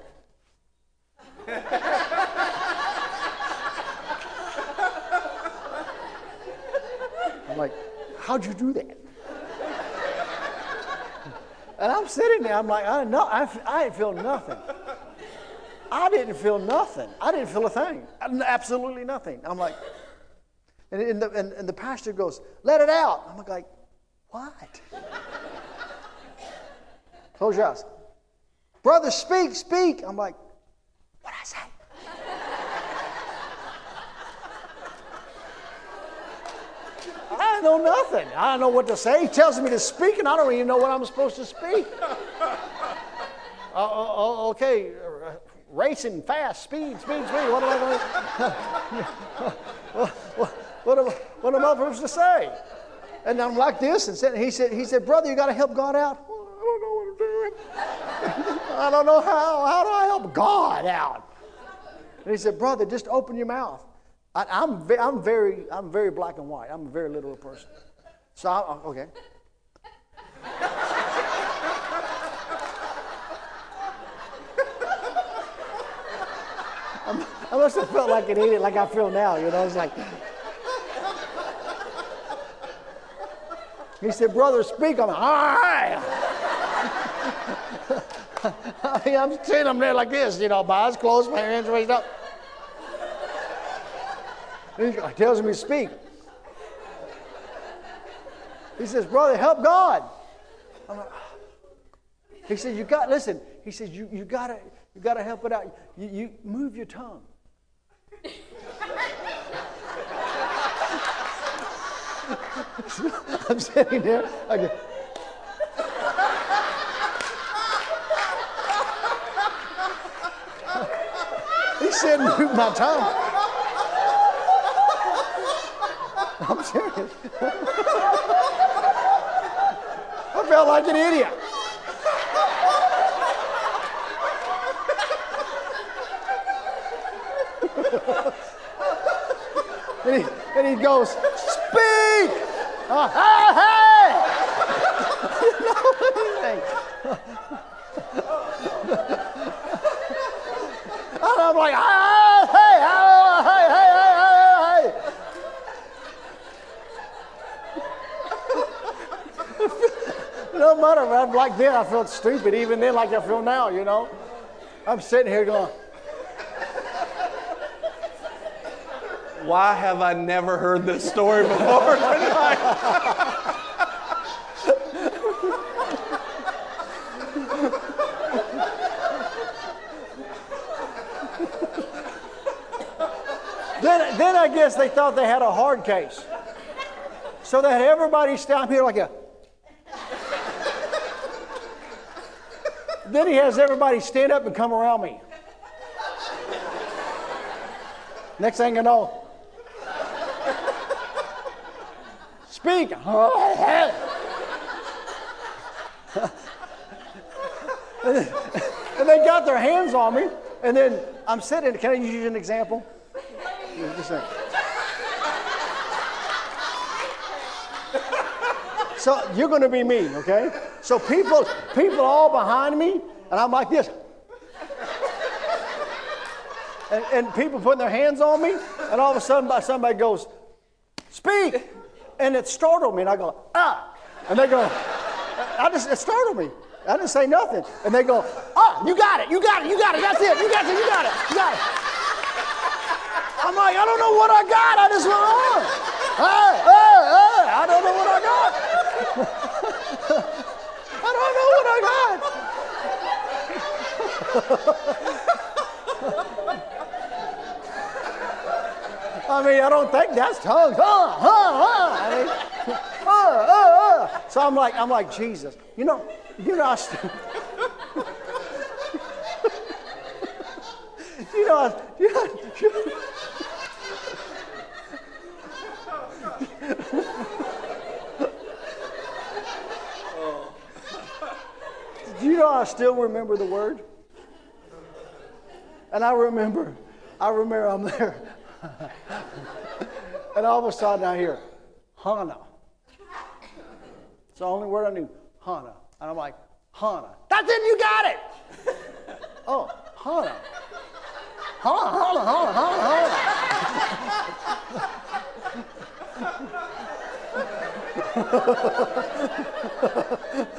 I'm like, how'd you do that? And I'm sitting there, I'm like, I, no, I, I didn't feel nothing. I didn't feel nothing. I didn't feel a thing. Absolutely nothing. I'm like, and, and, the, and, and the pastor goes, let it out. I'm like, what? Close your eyes. Brother, speak, speak. I'm like, what I say? I know nothing. I don't know what to say. He tells me to speak, and I don't even know what I'm supposed to speak. Uh, uh, uh okay, racing fast, speed, speed, speed. What am I going to what, what, am, what am I supposed to say? And I'm like this, and he said, he said, brother, you got to help God out. I don't know what I'm doing. I don't know how. How do I help God out? And he said, brother, just open your mouth. I, am I'm, I'm, very, I'm very black and white. I'm a very literal person. So, I, oh, okay. I must have felt like an idiot, like I feel now. You know, it's like. He said, "Brother, speak." I'm like, all right. I'm sitting I'm there like this, you know, my eyes closed, my hands raised up. He tells me to speak. He says, Brother, help God. I'm like, he says, You got, listen, he says, You, you got to you gotta help it out. You, you move your tongue. I'm sitting there. I go, said, move my tongue. I'm serious. I felt like an idiot. and, he, and he goes, Speak! Uh, hey, hey! you know anything? and I'm like, hey, hey, hey, hey, hey. no matter, man. Like then, I felt stupid. Even then, like I feel now, you know. I'm sitting here going, Why have I never heard this story before tonight? then, then I guess they thought they had a hard case. So they had everybody stand here like a. then he has everybody stand up and come around me. Next thing you know, speak. and they got their hands on me, and then I'm sitting. Can I use an example? So you're going to be me, okay? So people, people all behind me, and I'm like this. And, and people putting their hands on me, and all of a sudden somebody goes, speak. And it startled me, and I go, ah. And they go, I just, it startled me. I didn't say nothing. And they go, ah, you got it, you got it, you got it, that's it, you got it, you got it, you got it. I'm like, I don't know what I got, I just went on. Hey, hey, hey, I don't know what I got. I mean, I don't think that's tongues. Huh, huh, huh. I mean, uh, uh, uh. So I'm like, I'm like, Jesus, you know, you know, I st- you know, you know know I still remember the word? And I remember, I remember I'm there. and all of a sudden I hear, Hana. It's the only word I knew, Hana. And I'm like, Hana. That's it, you got it. oh, Hana. Hana, Hana, Hana, Hana,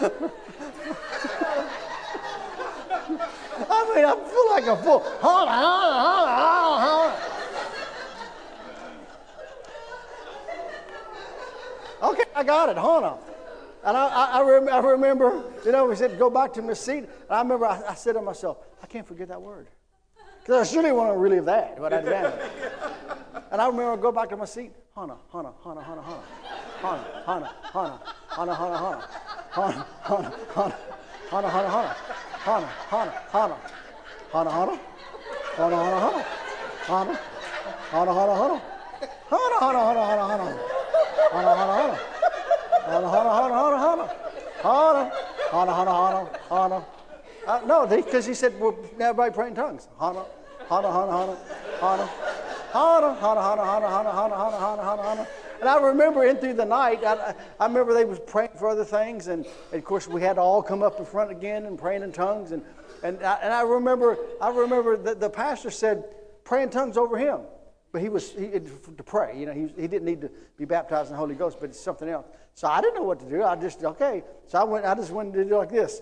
Hana. I mean, I feel like a fool. Holla, holla, holla, holla, holla. Okay, I got it. On. And I, I, I, rem- I remember, you know, we said, go back to my seat. And I remember I, I said to myself, I can't forget that word. Because I surely want to relive that, but I didn't. and I remember I go back to my seat. Hana, Hana, Hana, Hana, Hana. Hana, Hana, Hana, Hana, Hana, Hana. Hana, Hana, Hana. Hana, Hana, Hana. Hana, Hana, Hana. Hana, Hana. Hana, Hana, Hana. Hana. Hana, Hana, Hana. Hana, Hana, Hana, Hana, Hana. Hana, Hana, Hana. Hana, Hana, Hana, Hana, Hana. Hana, Hana, Hana, Hana, Hana. Uh, no, because he said, well, everybody pray in tongues. Hana, Hana, Hana, Hana, Hana. Hana, Hana, Hana, Hana, Hana, Hana, Hana, Hana, Hana, Hana. And I remember in through the night, I, I remember they was praying for other things, and, and, of course we had to all come up in front again and praying in tongues. And, and, I, and I remember, I remember that the pastor said, pray in tongues over him. But he was he, to pray. You know, he, he didn't need to be baptized in the Holy Ghost, but it's something else. So I didn't know what to do. I just okay. So I went. I just went to do like this.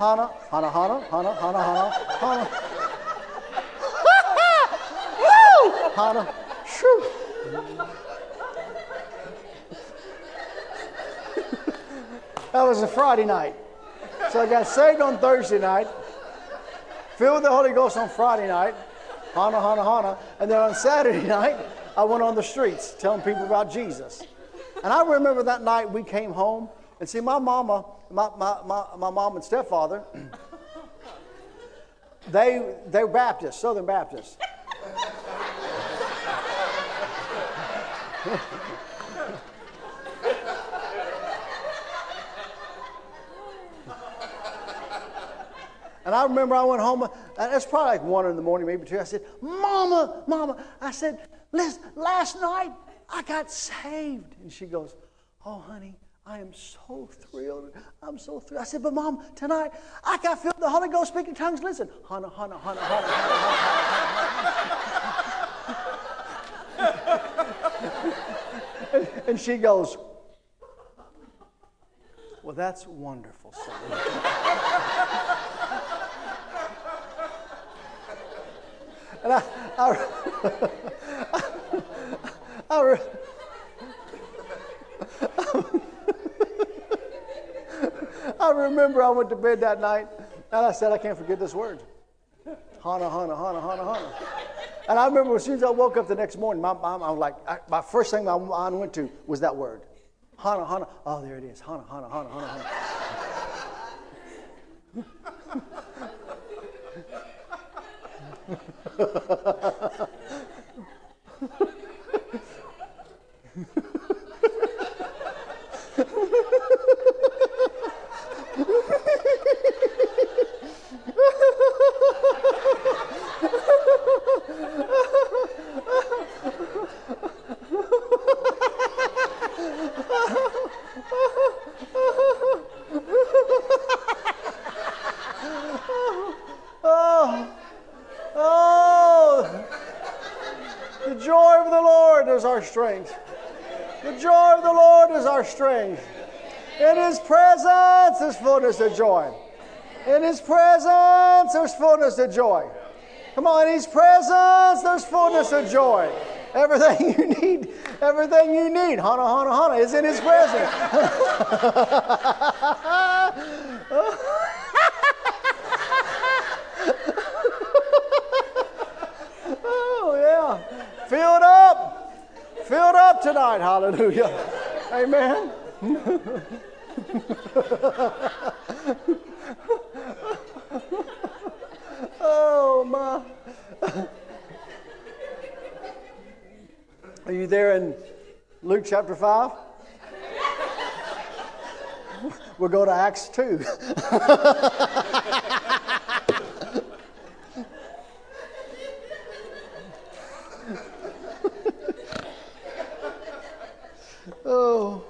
Hana, Hana, Hana, Hana, Hana, Hana, Hana. Woo! Hana. Shoo. That was a Friday night. So I got saved on Thursday night, filled with the Holy Ghost on Friday night, Hana, Hana, Hana. And then on Saturday night, I went on the streets telling people about Jesus. And I remember that night we came home, and see, my mama, my, my, my, my mom and stepfather, they, they're Baptists, Southern Baptists. And I remember I went home, and it's probably like one in the morning, maybe two. I said, Mama, Mama, I said, listen, last night I got saved. And she goes, Oh, honey, I am so thrilled. I'm so thrilled. I said, But Mom, tonight I got with the Holy Ghost speaking tongues. Listen, Hana, Hana, Hana, Hana, and she goes, Well, that's wonderful, son. And I, I, I, I, remember I went to bed that night and I said, I can't forget this word. Hana, Hana, Hana, Hana, Hana. And I remember as soon as I woke up the next morning, my, my, I was like, I, my first thing my mind went to was that word. Hana, Hana. Oh, there it is. Hana, Hana, Hana, Hana, Hana. Oh, oh, the joy of the Lord is our strength. The joy of the Lord is our strength. In His presence is fullness of joy. In His presence there's fullness of joy. Come on, in His presence there's fullness of joy. Everything you need, everything you need, Hana, Hana, Hana, is in His presence. Oh, yeah. Filled up. Filled up tonight. Hallelujah. Amen. Are you there in Luke chapter 5? We'll go to Acts 2. Oh.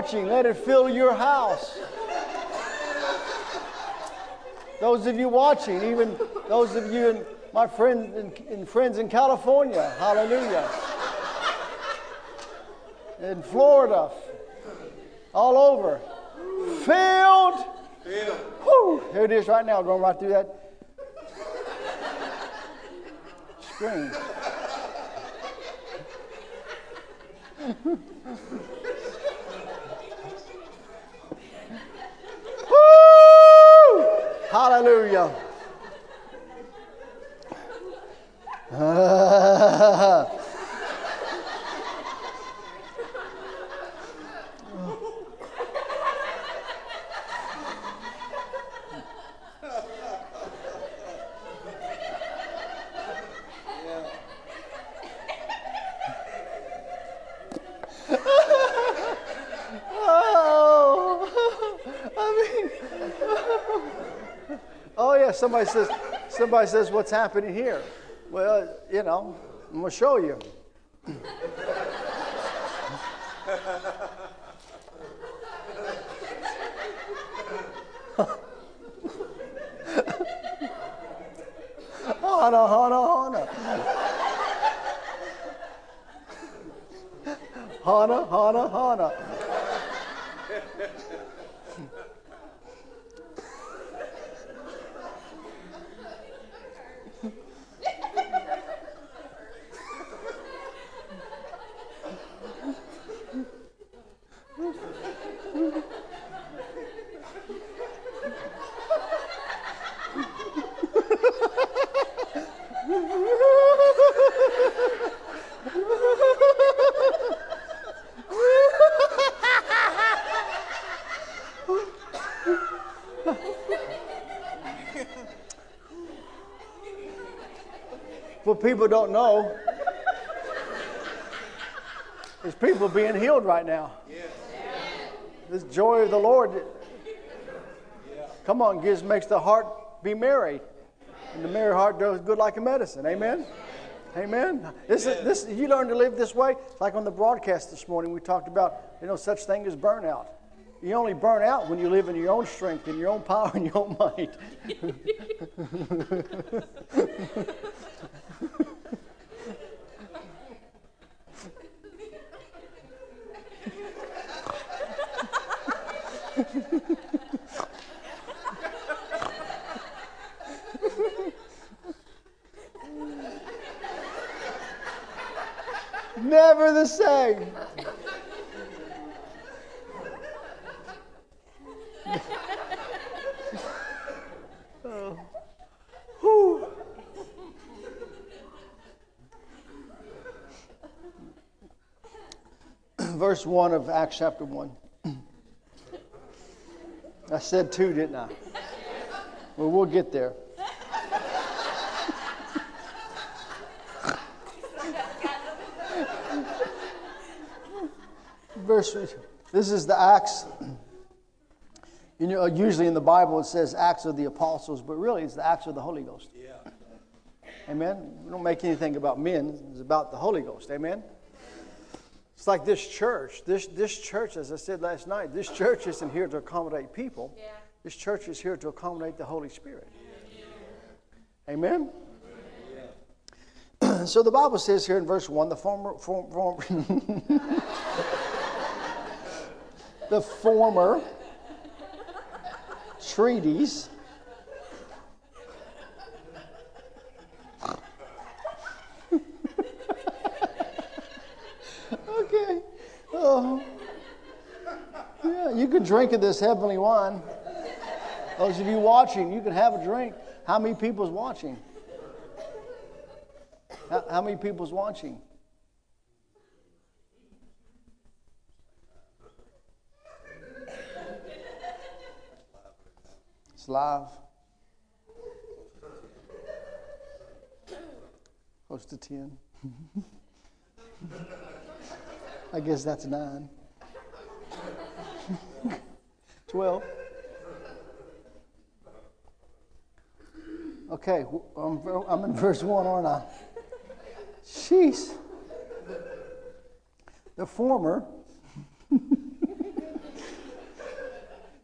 watching, let it fill your house. Those of you watching, even those of you, and my friend and, and friends in California, hallelujah. In Florida, all over, filled. Whew, here it is right now, going right through that screen. Hallelujah. Somebody says, somebody says, what's happening here? Well, you know, I'm gonna show you. Hana, Hana, Hana. Hana, Hana, Hana. What people don't know is people being healed right now. This joy of the Lord, come on, gives makes the heart be merry, and the merry heart does good like a medicine. Amen. Amen. This is this. You learn to live this way. Like on the broadcast this morning, we talked about you know such thing as burnout. You only burn out when you live in your own strength and your own power and your own might. Never the same. Oh. Whew. Verse 1 of Acts chapter 1. I said two, didn't I? Well, we'll get there. Verse, this is the Acts. You know, usually in the Bible it says Acts of the Apostles, but really it's the Acts of the Holy Ghost. Yeah. Amen. We don't make anything about men, it's about the Holy Ghost. Amen. It's like this church. This, this church, as I said last night, this church isn't here to accommodate people. Yeah. This church is here to accommodate the Holy Spirit. Amen. So the Bible says here in verse 1 the former, form, form, the former treaties okay. Oh. Yeah, you can drink of this heavenly wine. Those of you watching, you can have a drink. How many people's watching? How, how many people's watching? It's live. Close to 10. I guess that's nine. 12. Okay, I'm, I'm in verse 1, aren't I? Sheesh. The former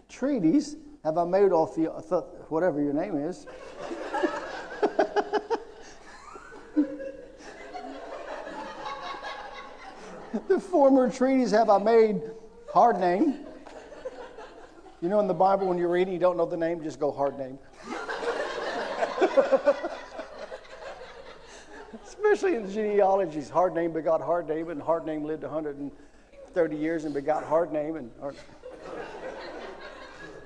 treaties have I made off the, uh, whatever your name is. Former treaties have I made hard name. You know, in the Bible, when you're reading, you don't know the name, just go hard name. Especially in genealogies, hard name begot hard name, and hard name lived 130 years and begot hard name. And hard...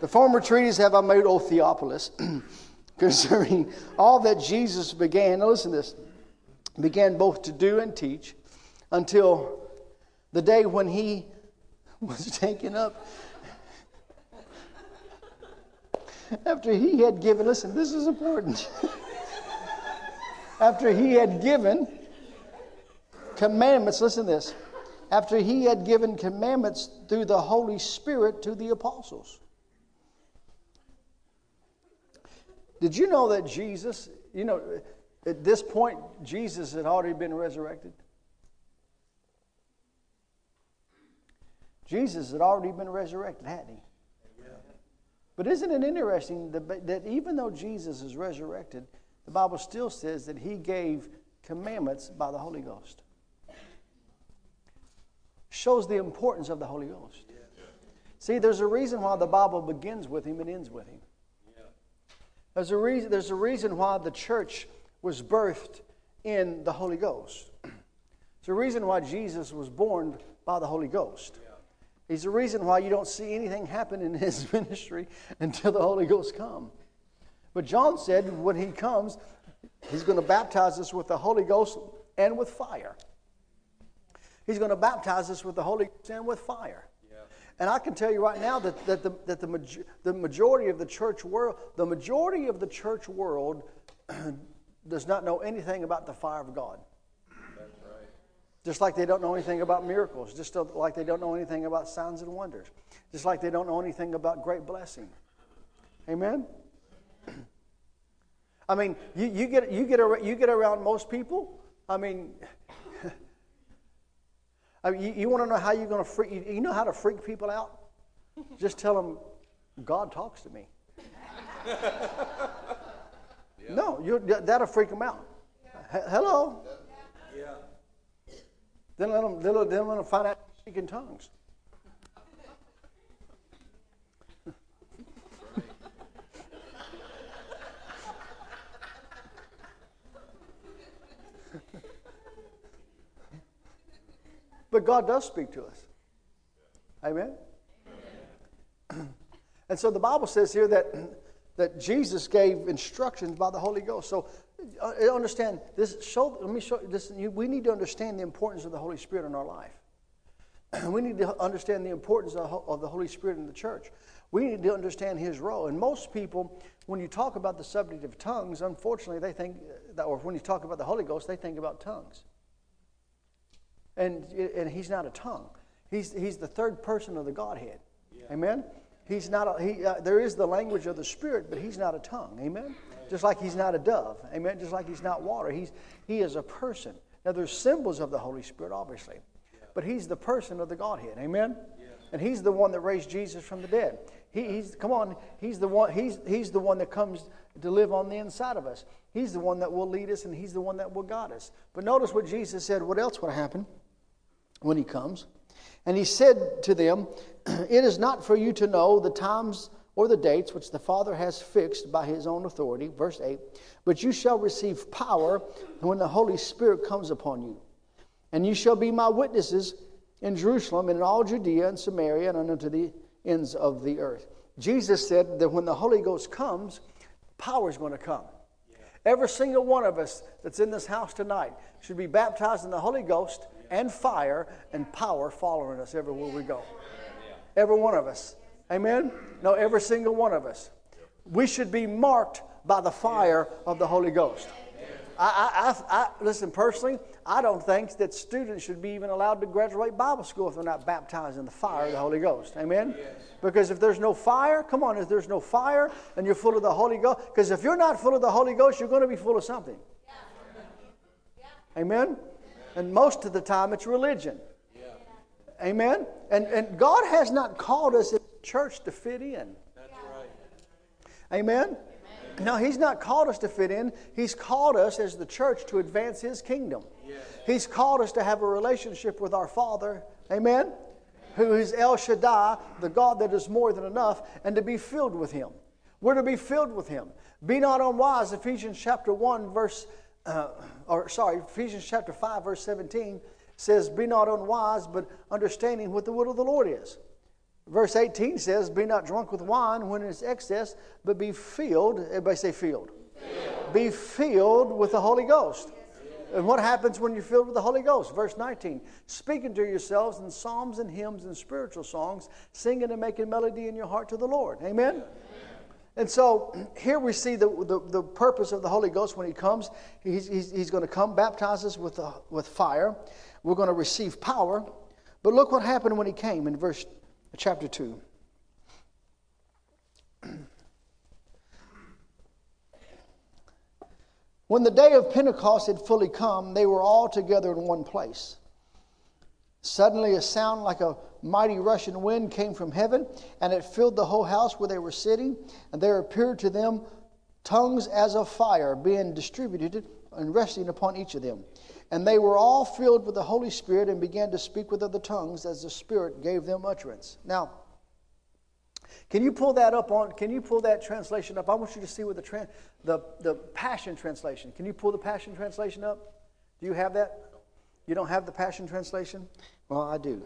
the former treaties have I made, O Theophilus, concerning all that Jesus began. Now listen to this. Began both to do and teach until the day when he was taken up. After he had given, listen, this is important. After he had given commandments, listen to this. After he had given commandments through the Holy Spirit to the apostles. Did you know that Jesus, you know, at this point, Jesus had already been resurrected? Jesus had already been resurrected, hadn't he? But isn't it interesting that, that even though Jesus is resurrected, the Bible still says that he gave commandments by the Holy Ghost? Shows the importance of the Holy Ghost. See, there's a reason why the Bible begins with him and ends with him. There's a reason, there's a reason why the church was birthed in the Holy Ghost. There's a reason why Jesus was born by the Holy Ghost. He's the reason why you don't see anything happen in his ministry until the Holy Ghost come. But John said when he comes, he's going to baptize us with the Holy Ghost and with fire. He's going to baptize us with the Holy Ghost and with fire. And I can tell you right now that, that, the, that the, maj- the majority of the church world, the majority of the church world does not know anything about the fire of God. Just like they don't know anything about miracles, just like they don't know anything about signs and wonders, just like they don't know anything about great blessing. Amen? I mean, you, you, get, you, get, you get around most people, I mean, I mean you, you want to know how you're going to freak, you, you know how to freak people out? Just tell them, God talks to me. No, you, that'll freak them out. H- hello? Then let them, then let them find out speak in tongues. but God does speak to us. Amen? And so the Bible says here that, that Jesus gave instructions by the Holy Ghost. So Uh, uh, understand this. Show, let me show this. We need to understand the importance of the Holy Spirit in our life. we need to understand the importance of, the Holy Spirit in the church. We need to understand His role. And most people, when you talk about the subject of tongues, unfortunately, they think uh, that, or when you talk about the Holy Ghost, they think about tongues. And, and He's not a tongue. He's, he's the third person of the Godhead. Amen? He's not a, he, uh, there is the language of the Spirit, but he's not a tongue. Amen? Just like he's not a dove. Amen? Just like he's not water. He's, he is a person. Now, there's symbols of the Holy Spirit, obviously, but he's the person of the Godhead. Amen? And he's the one that raised Jesus from the dead. He, he's, come on, he's the, one, he's, he's the one that comes to live on the inside of us. He's the one that will lead us, and he's the one that will guide us. But notice what Jesus said. What else would happen when he comes? And he said to them, It is not for you to know the times or the dates which the Father has fixed by his own authority. Verse 8 But you shall receive power when the Holy Spirit comes upon you. And you shall be my witnesses in Jerusalem and in all Judea and Samaria and unto the ends of the earth. Jesus said that when the Holy Ghost comes, power is going to come. Every single one of us that's in this house tonight should be baptized in the Holy Ghost and fire and power following us everywhere we go. Every one of us. Amen? No, every single one of us. We should be marked by the fire of the Holy Ghost. I, I, I, listen, personally, I don't think that students should be even allowed to graduate Bible school if they're not baptized in the fire of the Holy Ghost. Amen? Because if there's no fire, come on, if there's no fire and you're full of the Holy Ghost, because if you're not full of the Holy Ghost, you're going to be full of something. Amen? And most of the time, it's religion. Amen? And, and God has not called us church to fit in. That's right. Amen? No, He's not called us to fit in. He's called us as the church to advance His kingdom. He's called us to have a relationship with our Father. Amen? Who is El Shaddai, the God that is more than enough, and to be filled with Him. We're to be filled with Him. Be not unwise, Ephesians chapter 1, verse, uh, or sorry, Ephesians chapter 5, verse 17 says, Be not unwise, but understanding what the will of the Lord is. Verse 18 says, Be not drunk with wine when it's excess, but be filled. Everybody say filled. filled. Be filled with the Holy Ghost. And what happens when you're filled with the Holy Ghost? Verse 19 Speaking to yourselves in psalms and hymns and spiritual songs, singing and making melody in your heart to the Lord. Amen? Amen. And so here we see the, the, the, purpose of the Holy Ghost when He comes. He's, he's, he's going to come, baptize us with, the, with fire. We're going to receive power. But look what happened when He came in verse chapter 2. When the day of Pentecost had fully come, they were all together in one place. Suddenly, a sound like a mighty rushing wind came from heaven, and it filled the whole house where they were sitting. And there appeared to them tongues as of fire, being distributed and resting upon each of them. And they were all filled with the Holy Spirit and began to speak with other tongues as the Spirit gave them utterance. Now, can you pull that up on? Can you pull that translation up? I want you to see what the tra- the the Passion translation. Can you pull the Passion translation up? Do you have that? You don't have the Passion translation? Well, I do.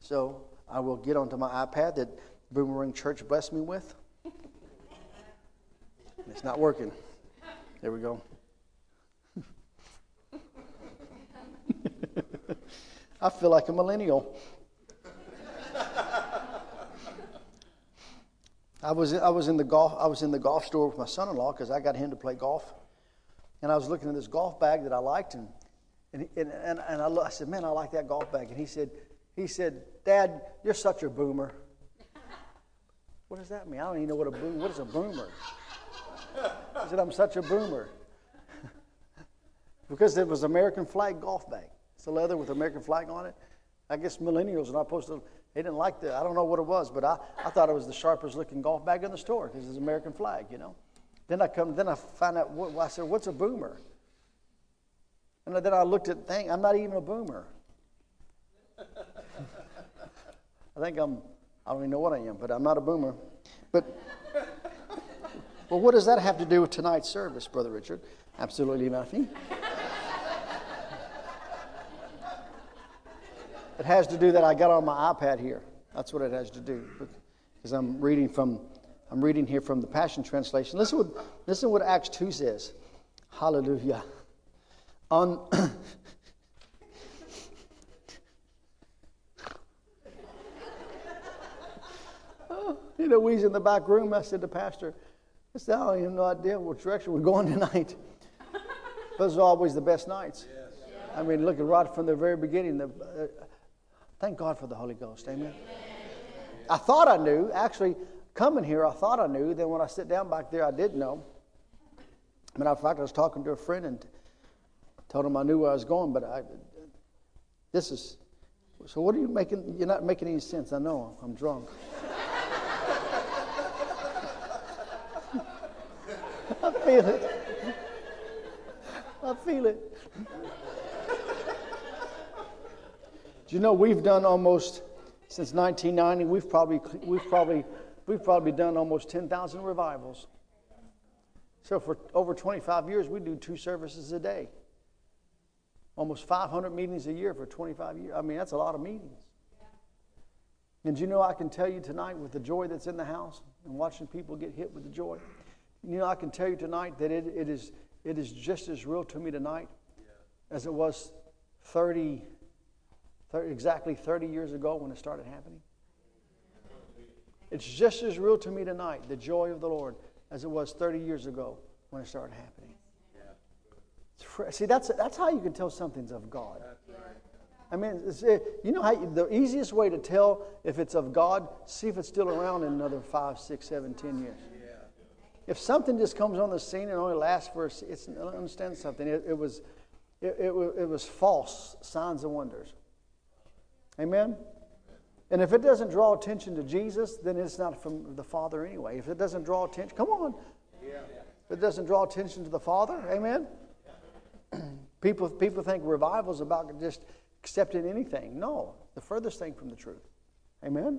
So I will get onto my iPad that Boomerang Church blessed me with. It's not working. There we go. I feel like a millennial. I was, I was in the golf I was in the golf store with my son-in-law because I got him to play golf, and I was looking at this golf bag that I liked, and and and, and, and I, I said, "Man, I like that golf bag." And he said, he said, Dad, you're such a boomer. What does that mean? I don't even know what a boomer. What is a boomer? He said, I'm such a boomer. because it was American flag golf bag. It's a leather with American flag on it. I guess millennials are not supposed to. They didn't like that. I don't know what it was, but I, I thought it was the sharpest looking golf bag in the store because it's an American flag, you know. Then I come. Then I find out. What, I said, "What's a boomer?" And then I looked at. Thing. I'm not even a boomer. I think I'm. I don't even know what I am, but I'm not a boomer. But well, what does that have to do with tonight's service, Brother Richard? Absolutely nothing. It has to do that I got on my iPad here. That's what it has to do. Because I'm reading from I'm reading here from the Passion Translation. Listen what listen what Acts 2 says. Hallelujah. On you know, we was in the back room. I said to Pastor, I said, I don't even have no idea what direction we're going tonight. Those are always the best nights. I mean, look at right from the very beginning. The, uh, thank God for the Holy Ghost. Amen. I thought I knew. Actually, coming here, I thought I knew. Then when I sit down back there, I didn't know. Matter of fact, I was talking to a friend and told him I knew where I was going, but I, this is. So what are you making? You're not making any sense. I know. I'm drunk. I feel it. I feel it. Do you know we've done almost since 1990? We've probably we've probably we've probably done almost 10,000 revivals. So for over 25 years, we do two services a day. Almost 500 meetings a year for 25 years. I mean, that's a lot of meetings. And you know, I can tell you tonight with the joy that's in the house and watching people get hit with the joy, you know, I can tell you tonight that it, it, is, it is just as real to me tonight as it was 30, 30, exactly 30 years ago when it started happening. It's just as real to me tonight, the joy of the Lord, as it was 30 years ago when it started happening. See, that's, that's how you can tell something's of God. I mean, you know how you, the easiest way to tell if it's of God, see if it's still around in another five, six, seven, ten years. If something just comes on the scene and only lasts for, it's, understand something, it, it was, it, it, it was false signs and wonders. Amen? And if it doesn't draw attention to Jesus, then it's not from the Father anyway. If it doesn't draw attention, come on. If it doesn't draw attention to the Father, amen? people, people think revival is about just accepting anything. No, the furthest thing from the truth. Amen?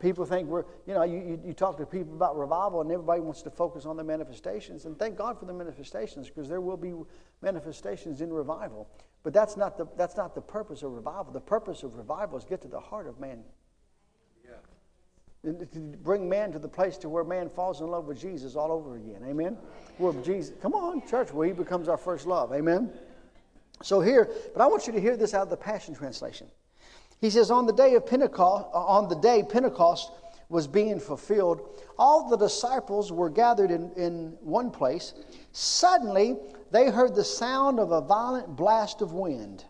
People think we're, you know, you, you, talk to people about revival and everybody wants to focus on the manifestations. And thank God for the manifestations because there will be manifestations in revival. But that's not, the, that's not the purpose of revival. The purpose of revival is get to the heart of man. Yeah. To bring man to the place to where man falls in love with Jesus all over again. Amen? Where Jesus, come on, church, where he becomes our first love. Amen? So here, but I want you to hear this out of the Passion Translation. He says, on the day of Pentecost, uh, on the day Pentecost was being fulfilled, all the disciples were gathered in, in one place. Suddenly, they heard the sound of a violent blast of wind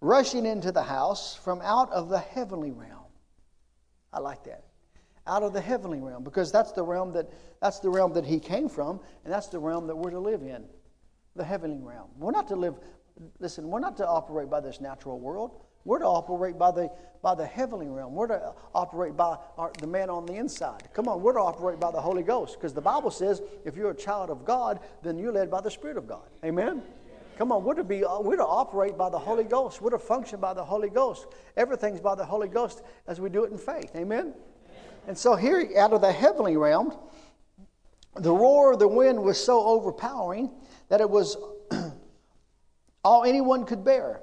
rushing into the house from out of the heavenly realm. I like that. Out of the heavenly realm, because that's the realm that that's the realm that he came from, and that's the realm that we're to live in. The heavenly realm. We're not to live, listen, we're not to operate by this natural world. We're to operate by the, by the heavenly realm. We're to operate by our, the man on the inside. Come on, we're to operate by the Holy Ghost because the Bible says if you're a child of God, then you're led by the Spirit of God. Amen? Come on, we're to be uh, we're to operate by the Holy Ghost. We're to function by the Holy Ghost. Everything's by the Holy Ghost as we do it in faith. Amen? And so here out of the heavenly realm, the roar of the wind was so overpowering that it was all anyone could bear.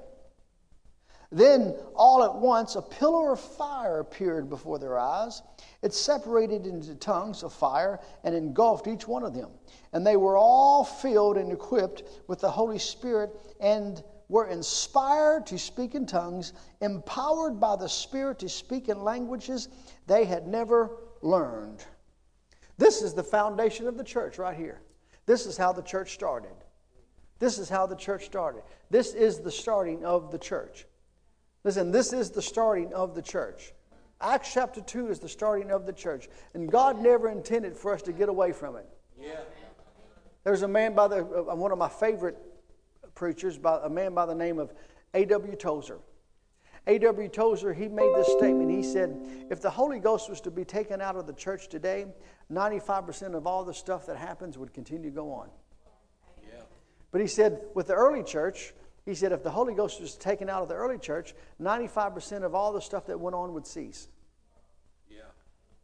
Then, all at once, a pillar of fire appeared before their eyes. It separated into tongues of fire and engulfed each one of them. And they were all filled and equipped with the Holy Spirit and were inspired to speak in tongues, empowered by the Spirit to speak in languages they had never learned. This is the foundation of the church right here. This is how the church started. This is how the church started. This is the starting of the church. Listen, this is the starting of the church. Acts chapter 2 is the starting of the church. And God never intended for us to get away from it. Yeah. There's a man by the, uh, one of my favorite preachers, by, a man by the name of A.W. Tozer. A.W. Tozer, he made this statement. He said, if the Holy Ghost was to be taken out of the church today, 95% of all the stuff that happens would continue to go on. Yeah. But he said, with the early church, he said, if the Holy Ghost was taken out of the early church, 95% of all the stuff that went on would cease. Yeah.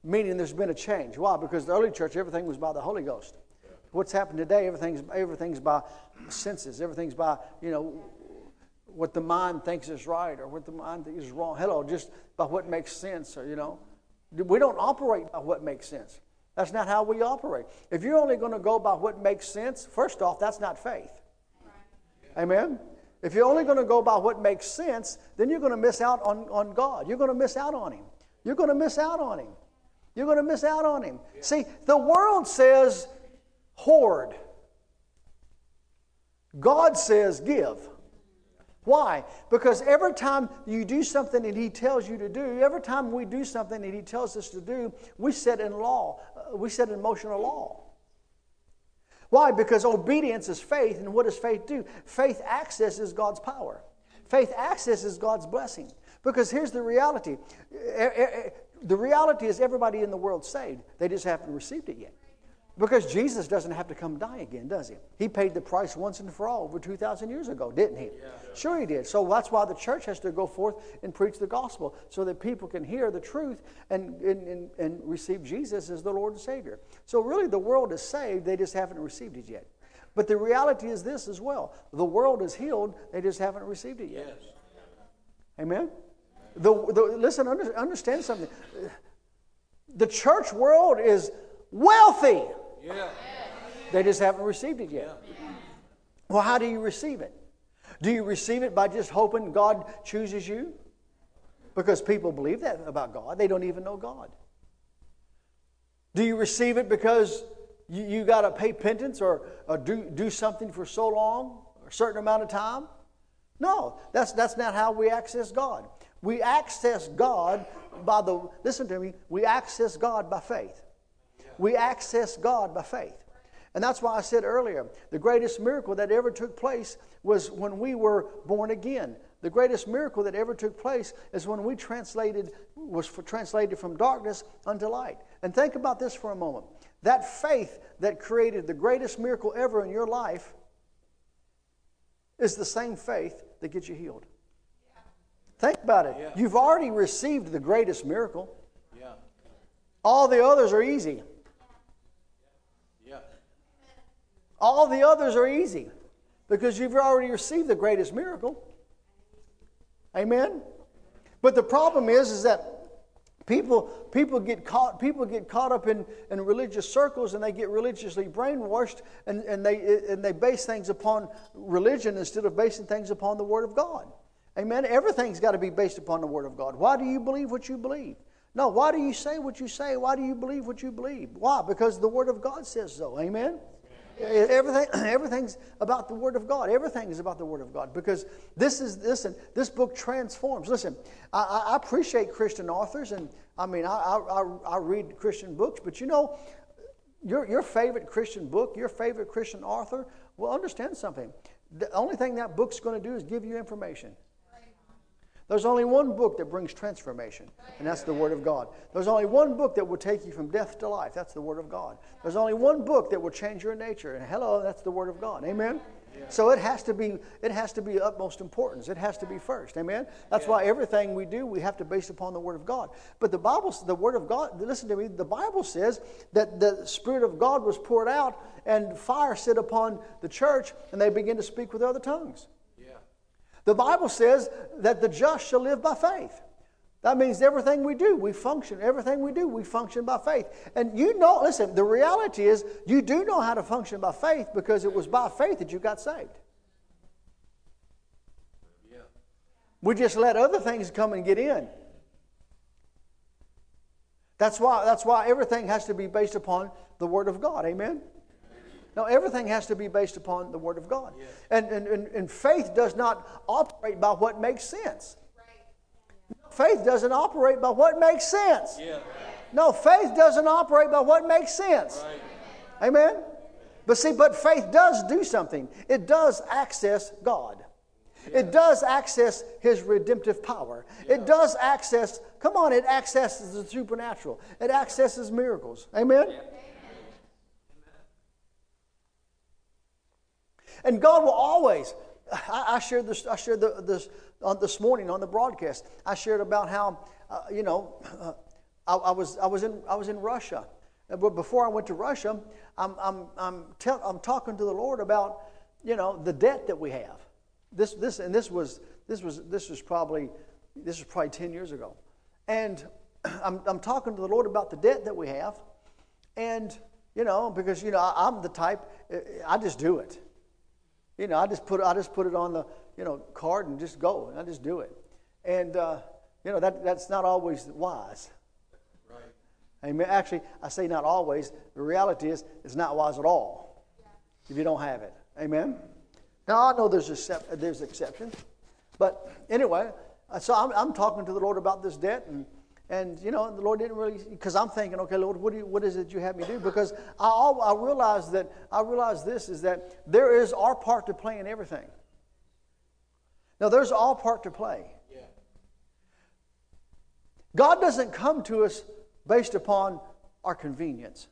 Meaning there's been a change. Why? Because the early church, everything was by the Holy Ghost. What's happened today, everything's, everything's by senses. Everything's by, you know, what the mind thinks is right or what the mind thinks is wrong. Hello, just by what makes sense, or, you know. We don't operate by what makes sense. That's not how we operate. If you're only going to go by what makes sense, first off, that's not faith. Amen? If you're only going to go by what makes sense, then you're going to miss out on, on God. You're going to miss out on Him. You're going to miss out on Him. You're going to miss out on Him. See, the world says hoard, God says give. Why? Because every time you do something that He tells you to do, every time we do something that He tells us to do, we set in law, uh, we set in motion a law. Why? Because obedience is faith, and what does faith do? Faith accesses God's power. Faith accesses God's blessing. Because here's the reality eh, eh, eh, the reality is everybody in the world saved, they just haven't received it yet. Because Jesus doesn't have to come die again, does he? He paid the price once and for all over 2,000 years ago, didn't he? Yeah. Sure, he did. So that's why the church has to go forth and preach the gospel so that people can hear the truth and, and, and, and receive Jesus as the Lord and Savior. So, really, the world is saved, they just haven't received it yet. But the reality is this as well the world is healed, they just haven't received it yet. Yes. Amen? The, the, listen, understand something. The church world is wealthy. Yeah. They just haven't received it yet. Well, how do you receive it? Do you receive it by just hoping God chooses you? Because people believe that about God. They don't even know God. Do you receive it because you, you got to pay penance or, or do, do something for so long, a certain amount of time? No, that's, that's not how we access God. We access God by the, listen to me, we access God by faith. We access God by faith. And that's why I said earlier the greatest miracle that ever took place was when we were born again. The greatest miracle that ever took place is when we translated was for, translated from darkness unto light. And think about this for a moment. That faith that created the greatest miracle ever in your life is the same faith that gets you healed. Think about it. Yeah. You've already received the greatest miracle. Yeah. All the others are easy. All the others are easy because you've already received the greatest miracle. Amen? But the problem is, is that people, people, get caught, people get caught up in, in religious circles and they get religiously brainwashed and, and, they, and they base things upon religion instead of basing things upon the Word of God. Amen? Everything's got to be based upon the Word of God. Why do you believe what you believe? No, why do you say what you say? Why do you believe what you believe? Why? Because the Word of God says so. Amen? Everything, everything's about the Word of God. Everything is about the Word of God because this is listen. This book transforms. Listen, I, I appreciate Christian authors, and I mean, I, I, I read Christian books, but you know, your your favorite Christian book, your favorite Christian author, will understand something. The only thing that book's going to do is give you information. There's only one book that brings transformation, and that's the Word of God. There's only one book that will take you from death to life. That's the Word of God. There's only one book that will change your nature, and hello, that's the Word of God. Amen. So it has to be it has to be utmost importance. It has to be first. Amen. That's why everything we do we have to base upon the Word of God. But the Bible, the Word of God. Listen to me. The Bible says that the Spirit of God was poured out, and fire set upon the church, and they begin to speak with other tongues. The Bible says that the just shall live by faith. That means everything we do, we function. Everything we do, we function by faith. And you know, listen, the reality is you do know how to function by faith because it was by faith that you got saved. We just let other things come and get in. That's why, that's why everything has to be based upon the Word of God. Amen? No, everything has to be based upon the Word of God. Yes. And, and, and, and, faith does not operate by what makes sense. Right. Faith doesn't operate by what makes sense. Yeah. No, faith doesn't operate by what makes sense. Right. Amen? But see, but faith does do something. It does access God. It does access His redemptive power. It does access, come on, it accesses the supernatural. It accesses miracles. Amen? And God will always, I, I shared this, I shared the, this this morning on the broadcast. I shared about how, uh, you know, uh, I, I, was, I, was in, I was in Russia. But before I went to Russia, I'm, I'm, I'm, tell, I'm talking to the Lord about, you know, the debt that we have. This, this, and this was, this was, this was probably, this was probably 10 years ago. And I'm, I'm talking to the Lord about the debt that we have. And, you know, because, you know, I, I'm the type, I just do it. You know, I just put, I just put it on the, you know, card and just go. And I just do it. And, uh, you know, that, that's not always wise. Right. Amen. Actually, I say not always. The reality is, it's not wise at all if you don't have it. Amen. Now, I know there's, excep- there's exceptions. But anyway, uh, so I'm, I'm talking to the Lord about this debt. And, and you know, the Lord didn't really, because I'm thinking, okay, Lord, what, you, what is it you have me do? Because I, I realize that, I realize this is that there is our part to play in everything. Now, there's all part to play. Yeah. God doesn't come to us based upon our convenience,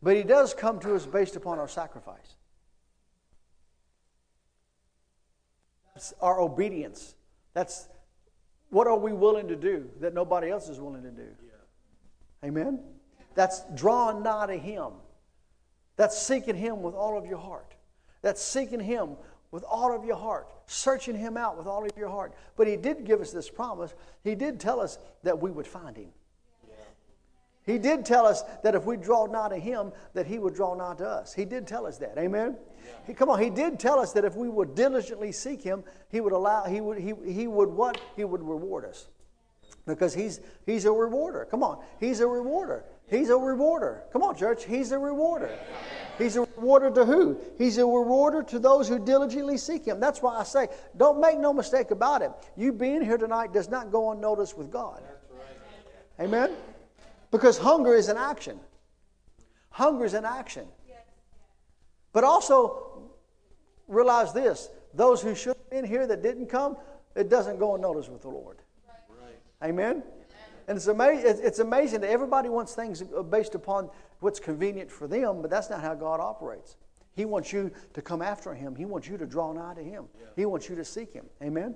but He does come to us based upon our sacrifice. That's our obedience. That's what are we willing to do that nobody else is willing to do? Yeah. Amen? That's drawing nigh to Him. That's seeking Him with all of your heart. That's seeking Him with all of your heart, searching Him out with all of your heart. But He did give us this promise. He did tell us that we would find Him. He did tell us that if we draw nigh to Him, that He would draw nigh to us. He did tell us that. Amen. Yeah. He, come on, He did tell us that if we would diligently seek Him, He would allow. He would. He, he would what? He would reward us, because He's He's a rewarder. Come on, He's a rewarder. He's a rewarder. Come on, church. He's a rewarder. He's a rewarder to who? He's a rewarder to those who diligently seek Him. That's why I say, don't make no mistake about it. You being here tonight does not go unnoticed with God. Amen. Because hunger is an action. Hunger is an action. But also realize this those who should have been here that didn't come, it doesn't go unnoticed with the Lord. Right. Amen? And it's, ama- it's amazing that everybody wants things based upon what's convenient for them, but that's not how God operates. He wants you to come after Him, He wants you to draw nigh to Him, yeah. He wants you to seek Him. Amen?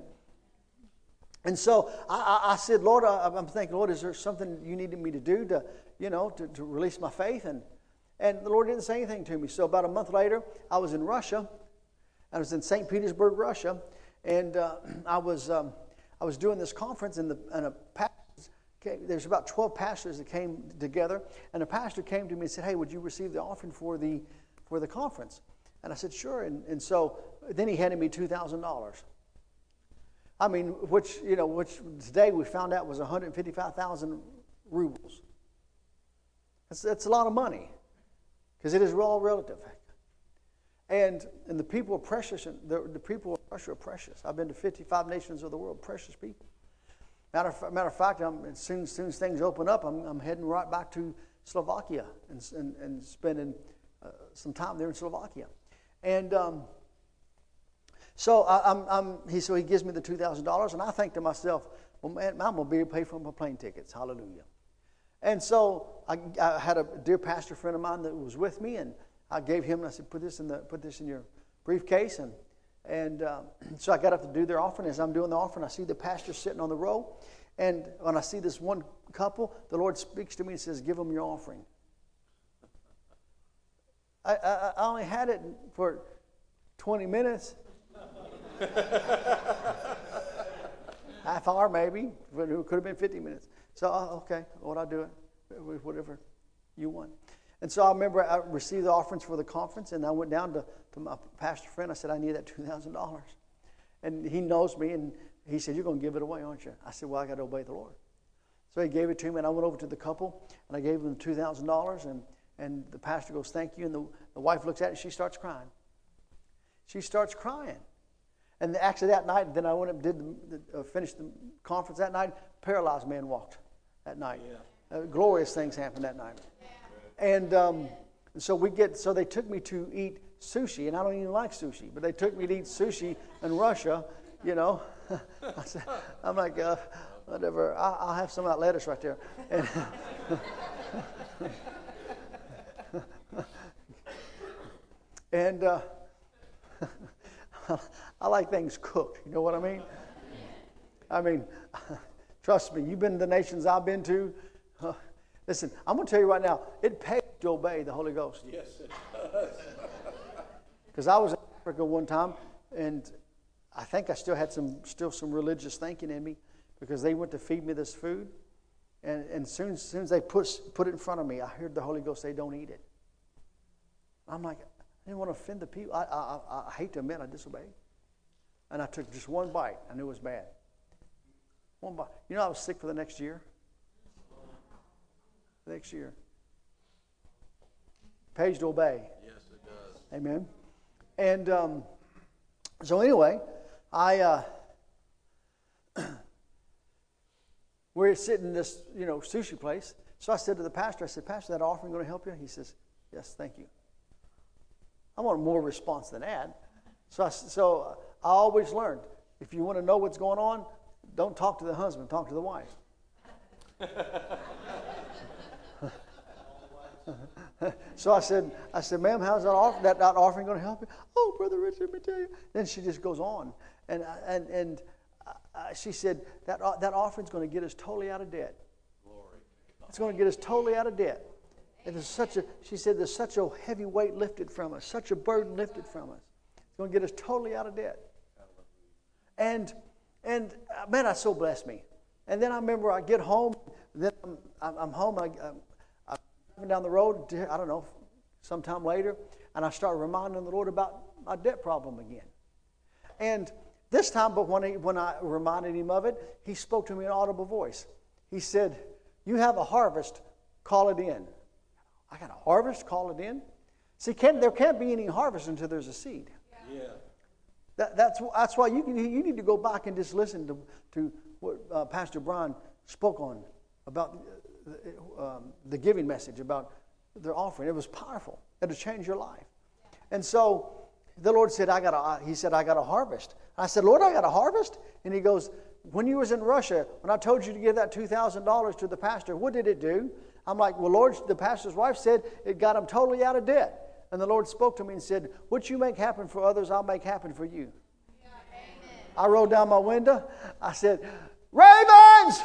And so I, I, said, Lord, I, am thinking, Lord, is there something you needed me to do to, you know, to, to release my faith? And, and the Lord didn't say anything to me. So about a month later, I was in Russia. I was in St. Petersburg, Russia. And uh, I, was, um, I was doing this conference, and, the, and a pastor came, there's about 12 pastors that came together. And a pastor came to me and said, hey, would you receive the offering for the, for the conference? And I said, sure. And, and so then he handed me $2,000. I mean, which, you know, which today we found out was 155,000 rubles. That's, that's a lot of money because it is all relative. And, and the people are precious, and the, the people of Russia are precious. I've been to 55 nations of the world, precious people. Matter of, matter of fact, I'm, as, soon, as soon as things open up, I'm, I'm heading right back to Slovakia and, and, and spending uh, some time there in Slovakia. And um, so I, am I'm, he, so he gives me the $2,000, and I think to myself, well, man, I'm going to be able to pay for my plane tickets. Hallelujah. And so I, I, had a dear pastor friend of mine that was with me, and I gave him, and I said, put this in, the, put this in your briefcase. And, and uh, so I got up to do their offering. As I'm doing the offering, I see the pastor sitting on the row. And when I see this one couple, the Lord speaks to me and says, Give them your offering. I, I, I only had it for 20 minutes, Half hour maybe, but it could have been 50 minutes. So, uh, okay, Lord, I'll do it, whatever you want. And so I remember I received the offerings for the conference, and I went down to, to my pastor friend. I said, I need that $2,000. And he knows me, and he said, You're going to give it away, aren't you? I said, Well, I got to obey the Lord. So he gave it to me, and I went over to the couple, and I gave them $2,000, and, and the pastor goes, Thank you. And the, the wife looks at it, and she starts crying. She starts crying. And actually, that night, then I went and did the, the, uh, finished the conference that night. Paralyzed man walked that night. Yeah. Uh, glorious things happened that night. And um, so we get, so they took me to eat sushi, and I don't even like sushi, but they took me to eat sushi in Russia, you know. I said, I'm like, uh, whatever, I, I'll have some of that lettuce right there. And and uh, I like things cooked. You know what I mean? I mean, trust me, you've been to the nations I've been to. Listen, I'm going to tell you right now, it pays to obey the Holy Ghost. Yes, it does. Because I was in Africa one time, and I think I still had some, still some religious thinking in me, because they went to feed me this food, and, and soon, as soon as they put, put it in front of me, I heard the Holy Ghost say, "Don't eat it." I'm like, I didn't want to offend the people. I, I, I, I hate to admit I disobeyed, and I took just one bite. I knew it was bad. One bite. You know, I was sick for the next year. Next year. Pays to obey. Yes, it does. Amen. And um, so anyway, I uh, we're sitting in this you know sushi place. So I said to the pastor, I said, Pastor, that offering going to help you? He says, Yes, thank you. I want more response than that. So I, so I always learned if you want to know what's going on, don't talk to the husband, talk to the wife. so I said, I said, ma'am, how's that, off, that, that offering going to help you? Oh, Brother Richard, let me tell you. Then she just goes on. And, and, and uh, she said, that, uh, that offering's going to get us totally out of debt. It's going to get us totally out of debt. And there's such a, she said, there's such a heavy weight lifted from us, such a burden lifted from us. It's going to get us totally out of debt. And, and uh, man, that so blessed me. And then I remember I get home, then I'm, I'm, home, I, I'm, I'm driving down the road, I don't know, sometime later, and I start reminding the Lord about my debt problem again. And this time, but when, he, when I reminded him of it, he spoke to me in audible voice. He said, You have a harvest, call it in. I got a harvest, call it in. See, can, there can't be any harvest until there's a seed. Yeah. That, that's, that's why you, can, you need to go back and just listen to, to what uh, Pastor Brian spoke on about uh, um, the giving message, about their offering. It was powerful. It'll change your life. And so the Lord said, I got a, he said, I got a harvest. I said, Lord, I got a harvest? And he goes, when you was in Russia, when I told you to give that $2,000 to the pastor, what did it do? I'm like, well, Lord, the pastor's wife said it got him totally out of debt. And the Lord spoke to me and said, What you make happen for others, I'll make happen for you. Yeah, I rolled down my window. I said, Ravens!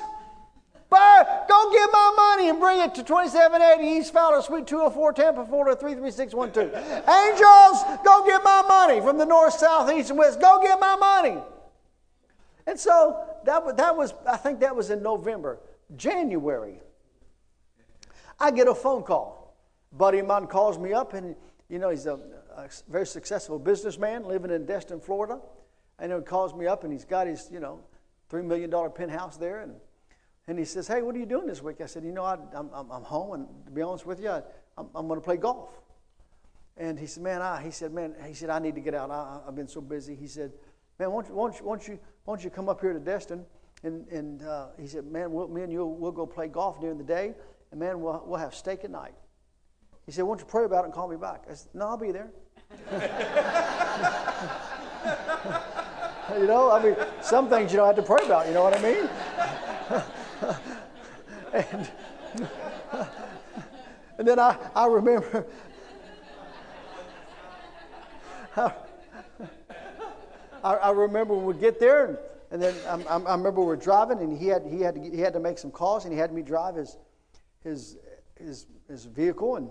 Bird, go get my money and bring it to 2780 East Fowler, Suite 204, Tampa, Florida 33612. Angels, go get my money from the north, south, east, and west. Go get my money. And so that, that was, I think that was in November. January, I get a phone call. Buddy of mine calls me up, and you know he's a, a very successful businessman living in Destin, Florida, and he calls me up, and he's got his you know three million dollar penthouse there, and and he says, "Hey, what are you doing this week?" I said, "You know, I, am I'm, I'm home, and to be honest with you, I, I'm, I'm going to play golf." And he said, "Man, I," he said, "Man," he said, "I need to get out. I, have been so busy." He said, "Man, won't you, won't you, won't you, won't you come up here to Destin?" And, and uh, he said, "Man, we'll, me and you we'll go play golf during the day, and man, we'll, we'll have steak at night. He said, Won't you pray about it and call me back? I said, No, I'll be there. you know, I mean, some things you don't have to pray about, you know what I mean? and, and then I, I remember. I, I remember when we get there, and, and then I, I, remember we are driving, and he had, he, had to, he had to make some calls, and he had me drive his, his, his, his vehicle. And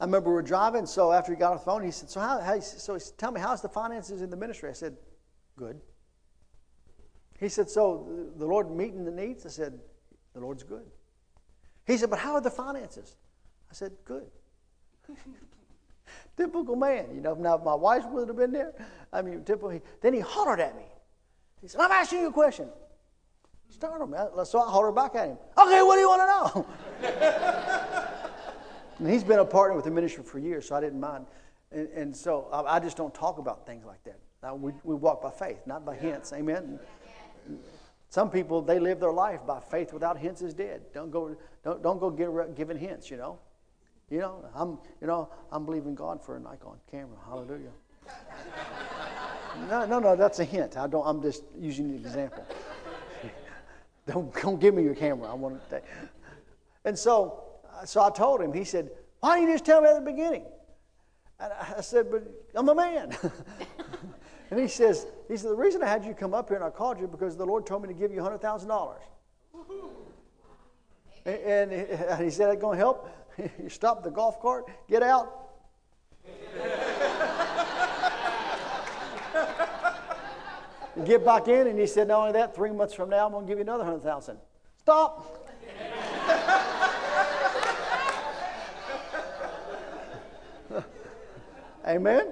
I remember we were driving, so after he got off the phone, he said, So, how, how so he said, tell me, how's the finances in the ministry? I said, Good. He said, So the Lord meeting the needs? I said, The Lord's good. He said, But how are the finances? I said, Good. typical man, you know. Now, if my wife wouldn't have been there, I mean, typical. Then he hollered at me. He said, I'm asking you a question. Start him. So I hollered back at him. Okay, what do you want to know? and he's been a partner with the ministry for years, so I didn't mind. And, and so I, I, just don't talk about things like that. Now, we, we walk by faith, not by hints. Amen. Some people they live their life by faith without hints is dead. Don't go don't don't go give, giving hints. You know, You know, I'm, you know, I'm believing God for a Nikon camera. Hallelujah. no, no, no, that's a hint. I don't, I'm just using an example. Don't, don't give me your camera. I want to. take. And so, so I told him. He said, "Why didn't you just tell me at the beginning?" And I said, "But I'm a man." and he says, "He said the reason I had you come up here and I called you because the Lord told me to give you hundred thousand dollars." And, and he said, "That's going to help." you stop the golf cart, get out. Get back in, and he said, "Not only that, three months from now, I'm going to give you another hundred thousand. Stop." Amen.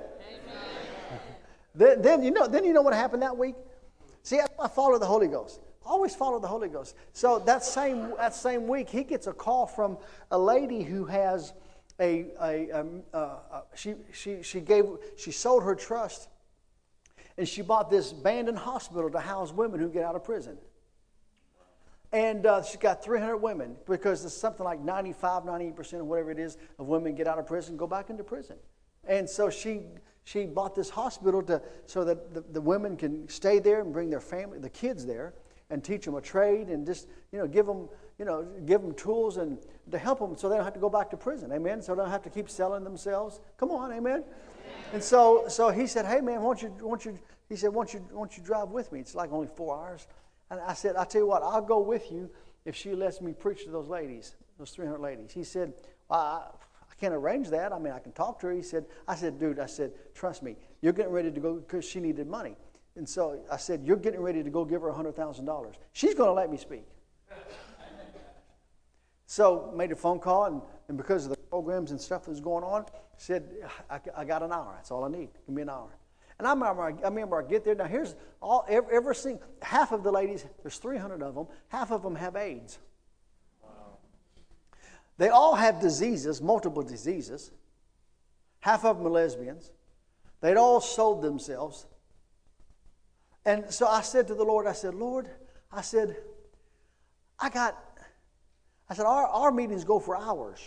Then, then, you know, then you know what happened that week. See, I follow the Holy Ghost. Always follow the Holy Ghost. So that same that same week, he gets a call from a lady who has a, a, a, a, a she she she gave she sold her trust, and she bought this abandoned hospital to house women who get out of prison. And uh, she's got 300 women because it's something like 95, 98% or whatever it is of women get out of prison go back into prison. And so she she bought this hospital to so that the, the women can stay there and bring their family, the kids there, and teach them a trade and just you know give them you know give them tools and to help them so they don't have to go back to prison. Amen. So they don't have to keep selling themselves. Come on, amen. And so so he said, hey man, won't you won't you? He said, won't you won't you drive with me? It's like only four hours. And I said, I tell you what, I'll go with you if she lets me preach to those ladies, those 300 ladies. He said, well, I, can't arrange that. I mean, I can talk to her. He said, I said, dude, I said, trust me, you're getting ready to go because she needed money. And so I said, you're getting ready to go give her $100,000. She's going to let me speak. so made a phone call, and, and because of the programs and stuff that was going on, said, I, I got an hour. That's all I need. Give me an hour. And I remember, I remember I get there. Now, here's all, every, every single, half of the ladies, there's 300 of them, half of them have AIDS. They all have diseases, multiple diseases. Half of them are lesbians. They'd all sold themselves. And so I said to the Lord, I said, Lord, I said, I got, I said, our, our meetings go for hours.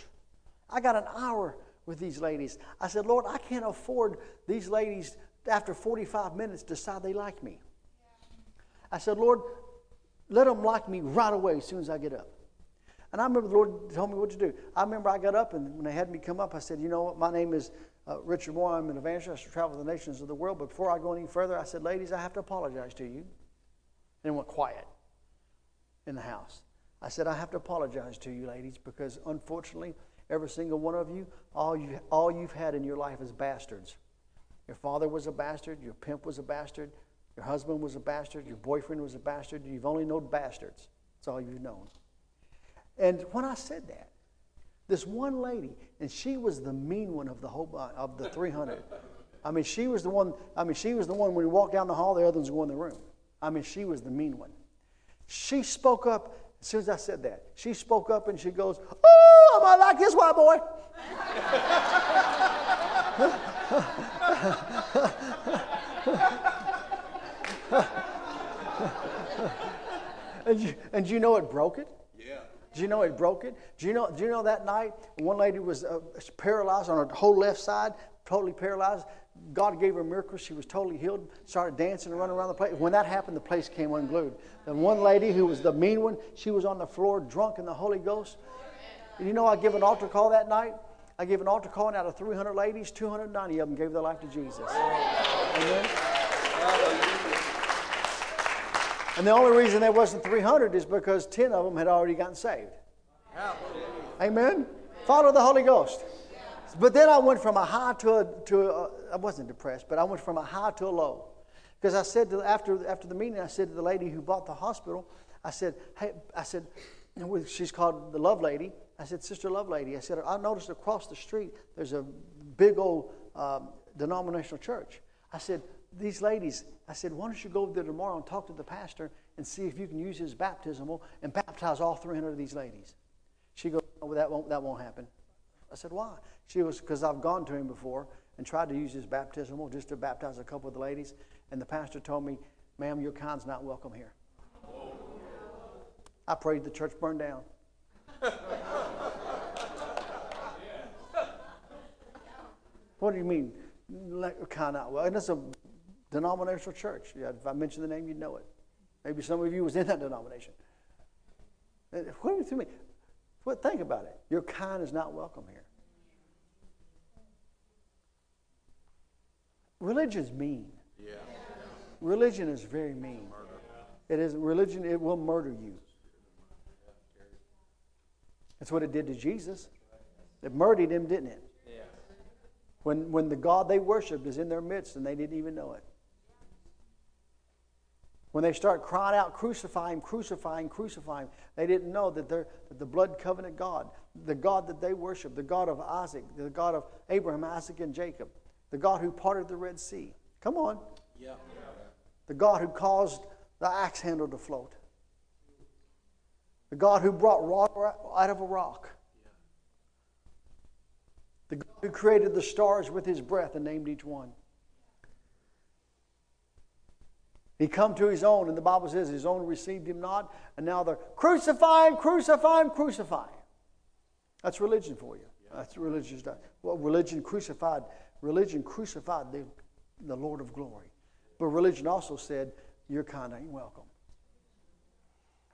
I got an hour with these ladies. I said, Lord, I can't afford these ladies after 45 minutes decide they like me. I said, Lord, let them like me right away as soon as I get up. And I remember the Lord told me what to do. I remember I got up, and when they had me come up, I said, You know what? My name is uh, Richard Moore. I'm an evangelist. I travel the nations of the world. But before I go any further, I said, Ladies, I have to apologize to you. And went quiet in the house. I said, I have to apologize to you, ladies, because unfortunately, every single one of you, all, you, all you've had in your life is bastards. Your father was a bastard, your pimp was a bastard, your husband was a bastard, your boyfriend was a bastard. You've only known bastards. That's all you've known. And when I said that, this one lady, and she was the mean one of the whole uh, of the 300. I mean, she was the one. I mean, she was the one when we walked down the hall, the other ones go in the room. I mean, she was the mean one. She spoke up as soon as I said that. She spoke up and she goes, "Oh, am I like this white boy?" and, you, and you know it broke it? Do you know it broke it? Do you know, do you know that night one lady was uh, paralyzed on her whole left side, totally paralyzed? God gave her a miracle. She was totally healed, started dancing and running around the place. When that happened, the place came unglued. And one lady who was the mean one, she was on the floor drunk in the Holy Ghost. And you know, I give an altar call that night. I gave an altar call, and out of 300 ladies, 290 of them gave their life to Jesus. Amen. And the only reason there wasn't 300 is because 10 of them had already gotten saved. Amen? Follow the Holy Ghost. But then I went from a high to a, to a, I wasn't depressed, but I went from a high to a low. Because I said to, after, after the meeting, I said to the lady who bought the hospital, I said, hey, I said, she's called the Love Lady. I said, Sister Love Lady, I said, I noticed across the street there's a big old um, denominational church. I said, these ladies, I said, why don't you go there tomorrow and talk to the pastor and see if you can use his baptismal and baptize all 300 of these ladies? She goes, oh, that won't, that won't happen. I said, why? She was, because I've gone to him before and tried to use his baptismal just to baptize a couple of the ladies. And the pastor told me, ma'am, your kind's not welcome here. I prayed the church burned down. What do you mean? Kind of well, and it's a denominational church. Yeah, if I mention the name, you'd know it. Maybe some of you was in that denomination. What do you mean? What, think about it. Your kind is not welcome here. Religion's mean. Yeah. Religion is very mean. It is religion. It will murder you. That's what it did to Jesus. It murdered him, didn't it? When when the God they worshipped is in their midst and they didn't even know it. When they start crying out, crucify him, crucify him, crucify him, they didn't know that, they're, that the blood covenant God, the God that they worship, the God of Isaac, the God of Abraham, Isaac, and Jacob, the God who parted the Red Sea. Come on. Yeah. The God who caused the axe handle to float. The God who brought water out of a rock. The God who created the stars with his breath and named each one. He come to his own, and the Bible says his own received him not, and now they're crucify him, crucify him, crucify him. That's religion for you. That's religion. Well, religion crucified, religion crucified the, the Lord of glory. But religion also said, your kind ain't welcome.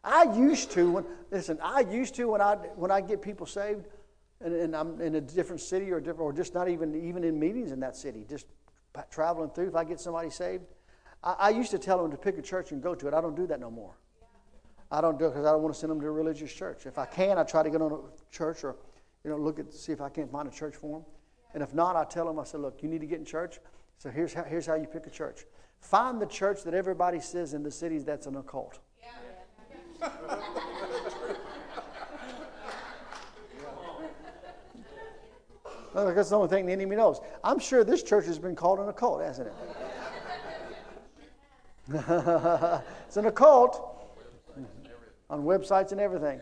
I used to when listen, I used to when I when I get people saved and, and I'm in a different city or different or just not even even in meetings in that city, just traveling through, if I get somebody saved, I, I used to tell them to pick a church and go to it. I don't do that no more. I don't do it because I don't want to send them to a religious church. If I can, I try to get on a church or you know look at see if I can't find a church for them. And if not, I tell them I said, look, you need to get in church. So here's how, here's how you pick a church. Find the church that everybody says in the cities that's an occult. Well, that's the only thing the enemy knows. I'm sure this church has been called an occult, hasn't it? it's an occult on websites and everything.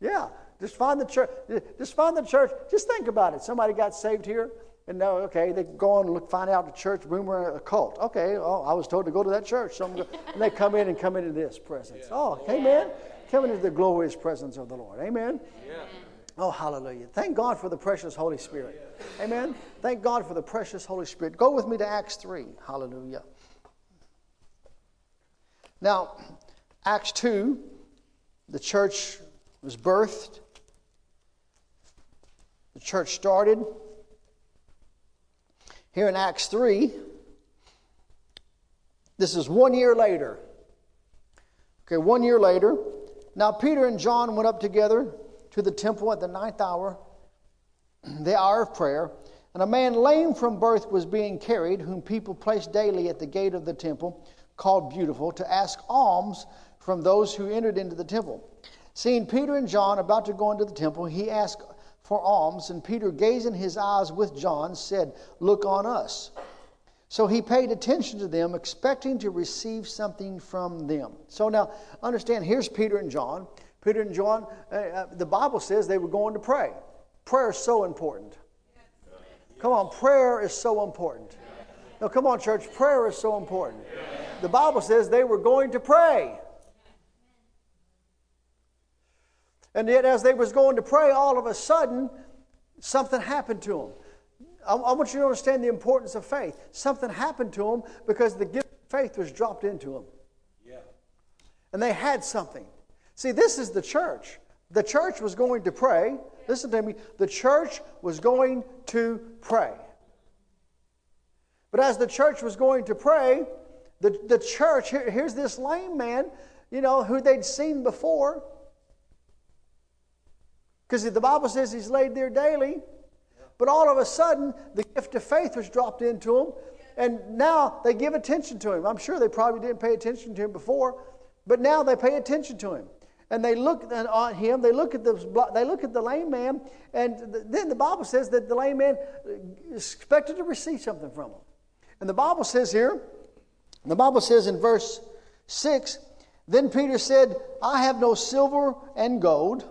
Yeah, just find the church. Just find the church. Just think about it. Somebody got saved here, and now, okay, they go on and look, find out the church rumor a cult. Okay, oh, I was told to go to that church, so and they come in and come into this presence. Oh, amen. Come into the glorious presence of the Lord. Amen. Oh, hallelujah. Thank God for the precious Holy Spirit. Amen. Thank God for the precious Holy Spirit. Go with me to Acts 3. Hallelujah. Now, Acts 2, the church was birthed, the church started. Here in Acts 3, this is one year later. Okay, one year later. Now, Peter and John went up together to the temple at the ninth hour, the hour of prayer, and a man lame from birth was being carried, whom people placed daily at the gate of the temple, called Beautiful, to ask alms from those who entered into the temple. Seeing Peter and John about to go into the temple, he asked for alms, and Peter, gazing his eyes with John, said, Look on us. So he paid attention to them, expecting to receive something from them. So now, understand, here's Peter and John. Peter and John, uh, uh, the Bible says they were going to pray. Prayer is so important. Come on, prayer is so important. Now, come on, church, prayer is so important. The Bible says they were going to pray. And yet, as they was going to pray, all of a sudden, something happened to them. I, I want you to understand the importance of faith. Something happened to them because the gift of faith was dropped into them. Yeah. And they had something. See, this is the church. The church was going to pray. Listen to me. The church was going to pray. But as the church was going to pray, the, the church, here, here's this lame man, you know, who they'd seen before. Because the Bible says he's laid there daily. But all of a sudden, the gift of faith was dropped into him. And now they give attention to him. I'm sure they probably didn't pay attention to him before, but now they pay attention to him. And they look at him, they look at the, they look at the lame man, and then the Bible says that the lame man expected to receive something from him. And the Bible says here, the Bible says in verse 6 Then Peter said, I have no silver and gold,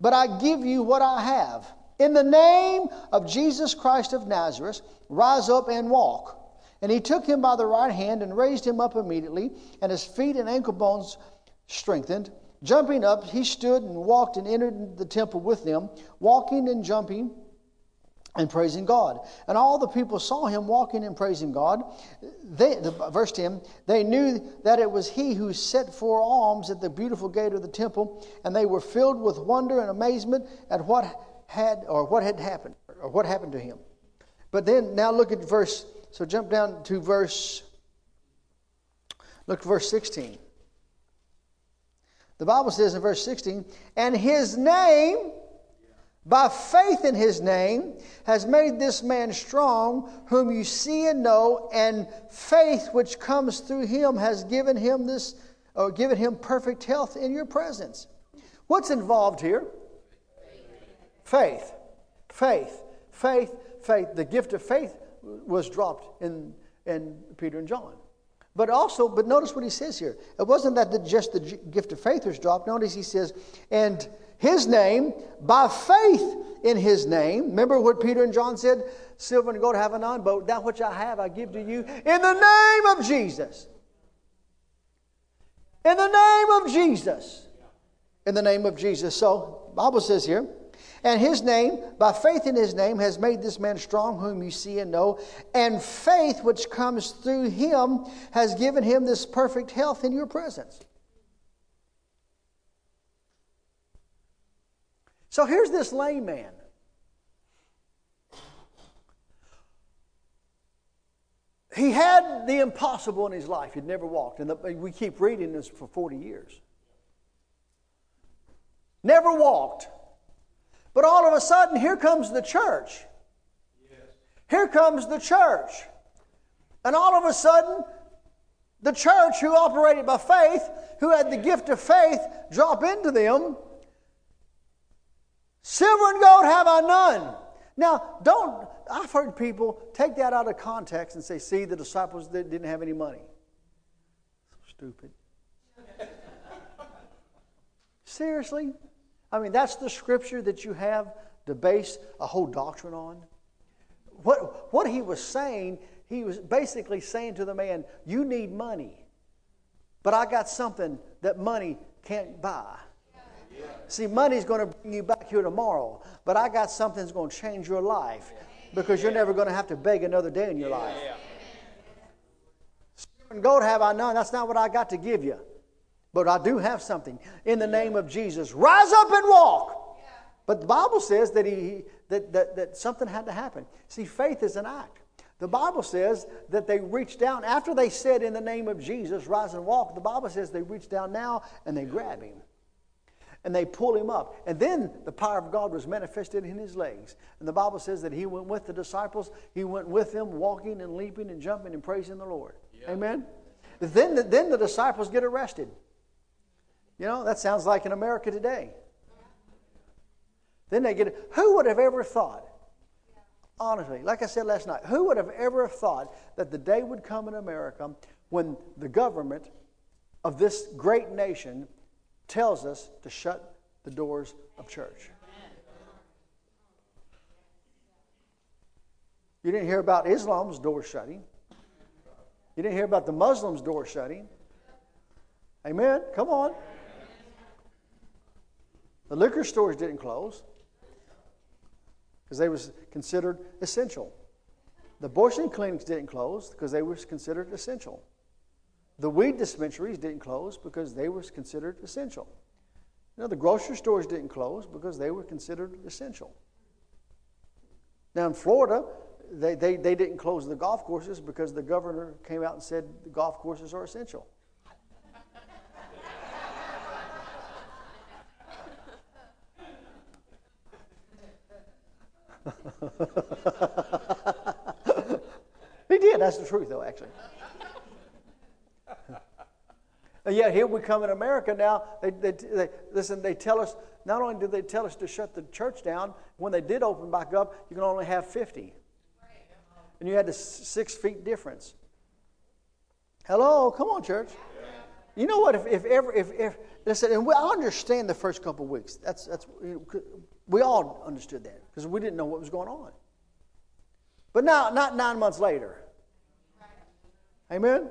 but I give you what I have. In the name of Jesus Christ of Nazareth, rise up and walk. And he took him by the right hand and raised him up immediately, and his feet and ankle bones strengthened. Jumping up, he stood and walked and entered the temple with them, walking and jumping and praising God. And all the people saw him walking and praising God. They, the, verse 10 they knew that it was he who set four alms at the beautiful gate of the temple, and they were filled with wonder and amazement at what had or what had happened or what happened to him. But then now look at verse, so jump down to verse, look at verse 16. The Bible says in verse 16, and his name by faith in his name has made this man strong, whom you see and know, and faith which comes through him has given him this, or given him perfect health in your presence. What's involved here? Faith. Faith. Faith. Faith. The gift of faith was dropped in, in Peter and John. But also, but notice what he says here. It wasn't that the, just the gift of faith was dropped. Notice he says, and his name, by faith in his name. Remember what Peter and John said? Silver and gold have I none, but that which I have I give to you in the name of Jesus. In the name of Jesus. In the name of Jesus. So, Bible says here, and his name, by faith in his name, has made this man strong, whom you see and know. And faith which comes through him has given him this perfect health in your presence. So here's this lame man. He had the impossible in his life. He'd never walked. And the, we keep reading this for 40 years. Never walked. But all of a sudden, here comes the church. Here comes the church. And all of a sudden, the church who operated by faith, who had the gift of faith, drop into them Silver and gold have I none. Now, don't, I've heard people take that out of context and say, see, the disciples didn't have any money. So stupid. Seriously? I mean, that's the scripture that you have to base a whole doctrine on? What, what he was saying, he was basically saying to the man, You need money, but I got something that money can't buy. See, money's going to bring you back here tomorrow, but I got something that's going to change your life because you're never going to have to beg another day in your life. And gold have I none. That's not what I got to give you. But I do have something. In the name of Jesus, rise up and walk. But the Bible says that, he, that, that, that something had to happen. See, faith is an act. The Bible says that they reached down, after they said, In the name of Jesus, rise and walk, the Bible says they reached down now and they grab him and they pull him up. And then the power of God was manifested in his legs. And the Bible says that he went with the disciples. He went with them, walking and leaping and jumping and praising the Lord. Yeah. Amen? Then the, then the disciples get arrested. You know, that sounds like in America today. Then they get, who would have ever thought, honestly, like I said last night, who would have ever thought that the day would come in America when the government of this great nation tells us to shut the doors of church. You didn't hear about Islam's door shutting. You didn't hear about the Muslims' door shutting. Amen? Come on. The liquor stores didn't close because they was considered essential. The abortion clinics didn't close because they were considered essential. The weed dispensaries didn't close because they were considered essential. Know, the grocery stores didn't close because they were considered essential. Now, in Florida, they, they, they didn't close the golf courses because the governor came out and said the golf courses are essential. he did. That's the truth, though, actually. And yet here we come in America now. They, they, they, listen, they tell us, not only did they tell us to shut the church down, when they did open back up, you can only have 50. And you had a six feet difference. Hello, come on, church. You know what? If, if ever, if, if listen, and we, I understand the first couple of weeks. That's, that's, we all understood that because we didn't know what was going on. But now, not nine months later. Amen?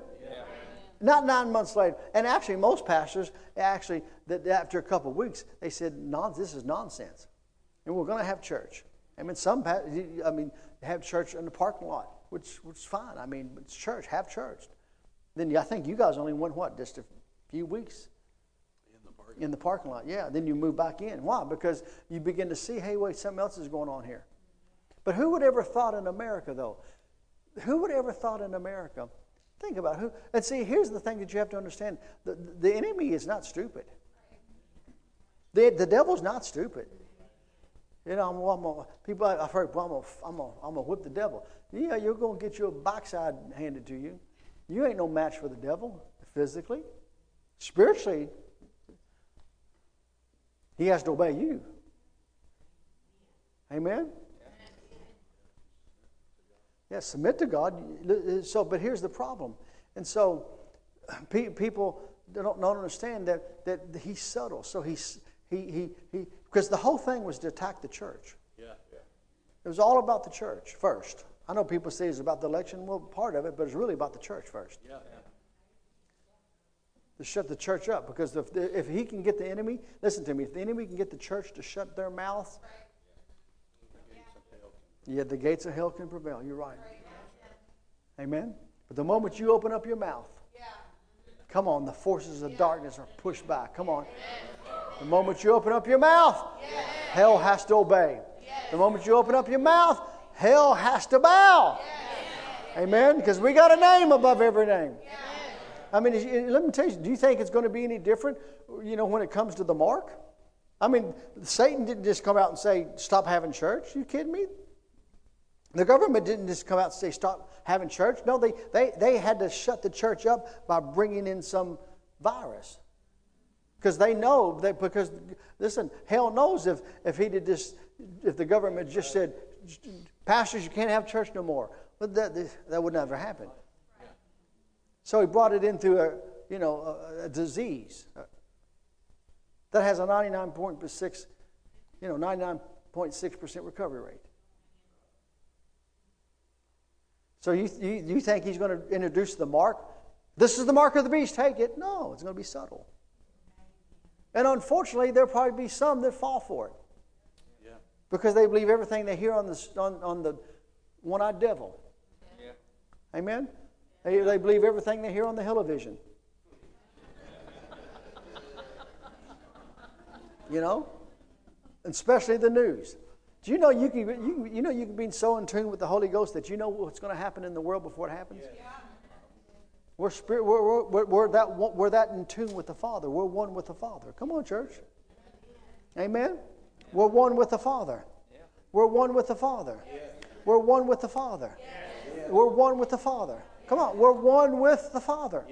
Not nine months later. And actually, most pastors, actually, that after a couple of weeks, they said, no, this is nonsense. And we're going to have church. I mean, some, I mean, have church in the parking lot, which, which is fine. I mean, it's church, have church. Then I think you guys only went, what, just a few weeks? In the parking lot, yeah. Then you move back in. Why? Because you begin to see, hey, wait, something else is going on here. But who would ever thought in America, though? Who would ever thought in America? Think about who. And see, here's the thing that you have to understand: the, the enemy is not stupid. The, the devil's not stupid. You know, I'm, I'm gonna, people I've heard, well, I'm gonna, I'm gonna, I'm whip the devil. Yeah, you're gonna get your backside handed to you. You ain't no match for the devil physically, spiritually. He has to obey you. Amen. Yeah, submit to God. Uh, so, but here's the problem, and so pe- people don't, don't understand that that he's subtle. So he's he he he because the whole thing was to attack the church. Yeah. yeah. It was all about the church first. I know people say it's about the election. Well, part of it, but it's really about the church first. Yeah. To shut the church up, because if, if he can get the enemy, listen to me. If the enemy can get the church to shut their mouths, yeah, the gates of hell can prevail. You're right. Amen. But the moment you open up your mouth, come on, the forces of darkness are pushed back. Come on. The moment you open up your mouth, hell has to obey. The moment you open up your mouth, hell has to bow. Amen. Because we got a name above every name. I mean, let me tell you, do you think it's going to be any different, you know, when it comes to the mark? I mean, Satan didn't just come out and say, stop having church. You kidding me? The government didn't just come out and say, stop having church. No, they, they, they had to shut the church up by bringing in some virus. Because they know that, because, listen, hell knows if, if he did this, if the government just said, pastors, you can't have church no more. But that, that would never happen. So he brought it in through a, you know, a, a disease that has a 99.6, you know, 99.6% recovery rate. So you, you, you think he's going to introduce the mark? This is the mark of the beast, take it. No, it's going to be subtle. And unfortunately, there'll probably be some that fall for it Yeah. because they believe everything they hear on the, on, on the one eyed devil. Yeah. Amen? They, they believe everything they hear on the television. you know? Especially the news. Do you know you can, you, you know you can be so in tune with the Holy Ghost that you know what's going to happen in the world before it happens? We're, spirit, we're, we're, we're, that, we're that in tune with the Father. We're one with the Father. Come on, church. Amen? We're one with the Father. We're one with the Father. We're one with the Father. We're one with the Father. Come on, we're one with the Father.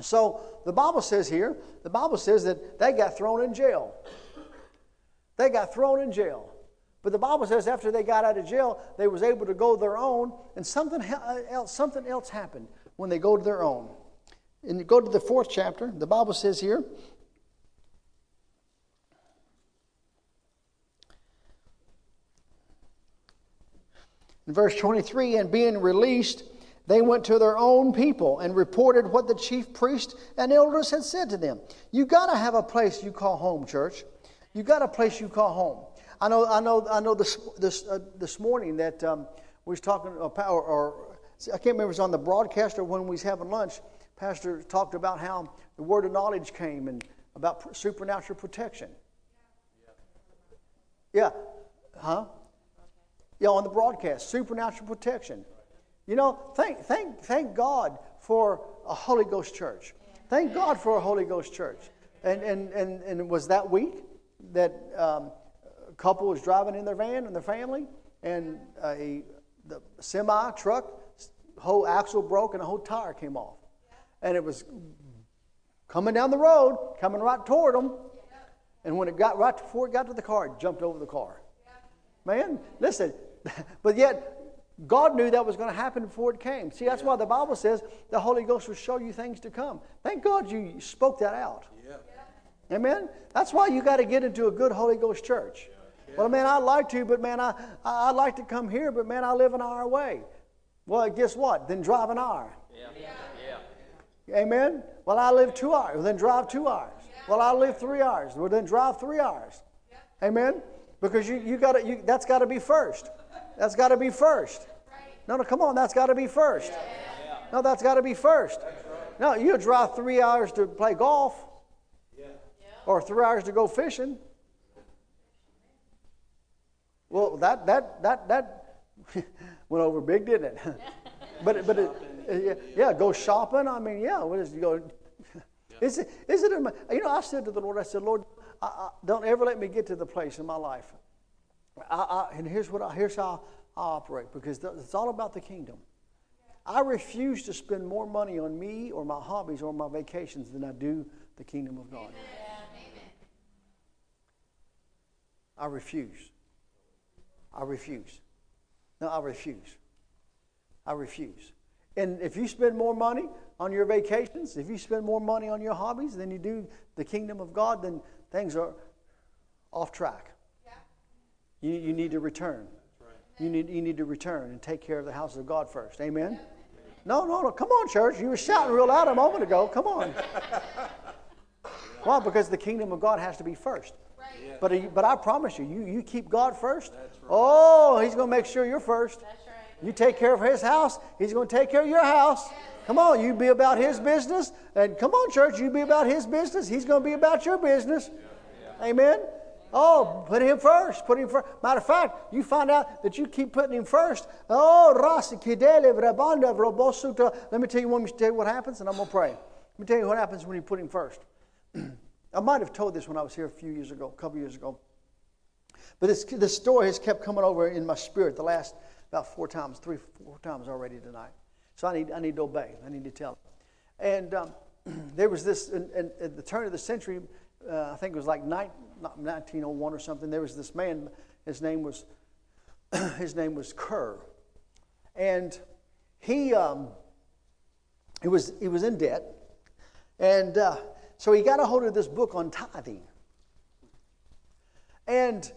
So the Bible says here, the Bible says that they got thrown in jail. They got thrown in jail. But the Bible says after they got out of jail, they was able to go their own, and something uh, else, something else happened when they go to their own. And you go to the fourth chapter, the Bible says here, In verse 23, and being released, they went to their own people and reported what the chief priest and elders had said to them. You got to have a place you call home, church. You got a place you call home. I know, I know, I know. This this uh, this morning that um, we was talking about, or, or I can't remember it was on the broadcast or when we was having lunch. Pastor talked about how the word of knowledge came and about supernatural protection. Yeah, huh? Yeah, on the broadcast, supernatural protection. You know, thank, thank, thank God for a Holy Ghost church. Thank God for a Holy Ghost church. And, and, and, and was that week that um, a couple was driving in their van and their family, and a the semi truck, whole axle broke and a whole tire came off. And it was coming down the road, coming right toward them. And when it got right before it got to the car, it jumped over the car. Man, listen, but yet God knew that was going to happen before it came. See, that's why the Bible says the Holy Ghost will show you things to come. Thank God you spoke that out. Yeah. Amen? That's why you got to get into a good Holy Ghost church. Well, man, I'd like to, but man, I, I'd like to come here, but man, I live an hour away. Well, guess what? Then drive an hour. Amen? Well, I live two hours. Well, then drive two hours. Well, I live three hours. Well, then drive three hours. Amen? Because you, you got you, that's got to be first. That's got to be first. No, no, come on, that's got to be first. No, that's got to be first. No, you drive three hours to play golf or three hours to go fishing. Well, that that that that went over big, didn't it? but but it, yeah, yeah, go shopping. I mean, yeah. What is you go? Is it is it? You know, I said to the Lord, I said, Lord, I, I, don't ever let me get to the place in my life. I, and here's what I, here's how I operate because it's all about the kingdom. I refuse to spend more money on me or my hobbies or my vacations than I do the kingdom of God. Amen. I refuse. I refuse. No, I refuse. I refuse. And if you spend more money on your vacations, if you spend more money on your hobbies than you do the kingdom of God, then things are off track. Yeah. You, you need to return. Right. You, need, you need to return and take care of the house of God first. Amen? Yeah. No, no, no. Come on, church. You were shouting real loud a moment ago. Come on. Why? Because the kingdom of God has to be first. Right. But, uh, but I promise you, you, you keep God first. Right. Oh, He's going to make sure you're first. Right. You take care of His house, He's going to take care of your house. Come on, you be about His business. And come on, church, you be about His business. He's going to be about your business. Amen. Oh, put him first. Put him first. Matter of fact, you find out that you keep putting him first. Oh, Rasi Kidele Vrabanda Vrobosuta. Let me tell you, want me tell you what happens, and I'm going to pray. Let me tell you what happens when you put him first. I might have told this when I was here a few years ago, a couple years ago. But this, this story has kept coming over in my spirit the last about four times, three, four times already tonight. So I need, I need to obey. I need to tell. it. And um, there was this, in, in, at the turn of the century, uh, I think it was like 1901 or something. There was this man. His name was his name was Kerr, and he um, he was he was in debt, and uh, so he got a hold of this book on tithing. And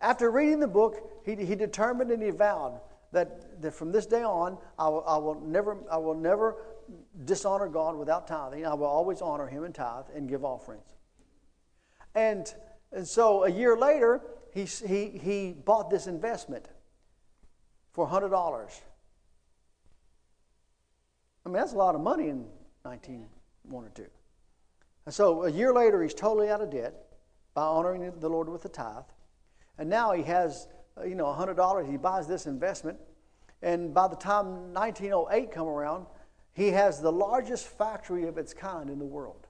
after reading the book, he, he determined and he vowed that, that from this day on, I will, I will never I will never dishonor God without tithing. I will always honor Him and tithe and give offerings. And, and so a year later, he, he, he bought this investment for $100. I mean, that's a lot of money in 1901 or 2. And so a year later, he's totally out of debt by honoring the Lord with the tithe. And now he has, uh, you know, $100. He buys this investment. And by the time 1908 come around, he has the largest factory of its kind in the world.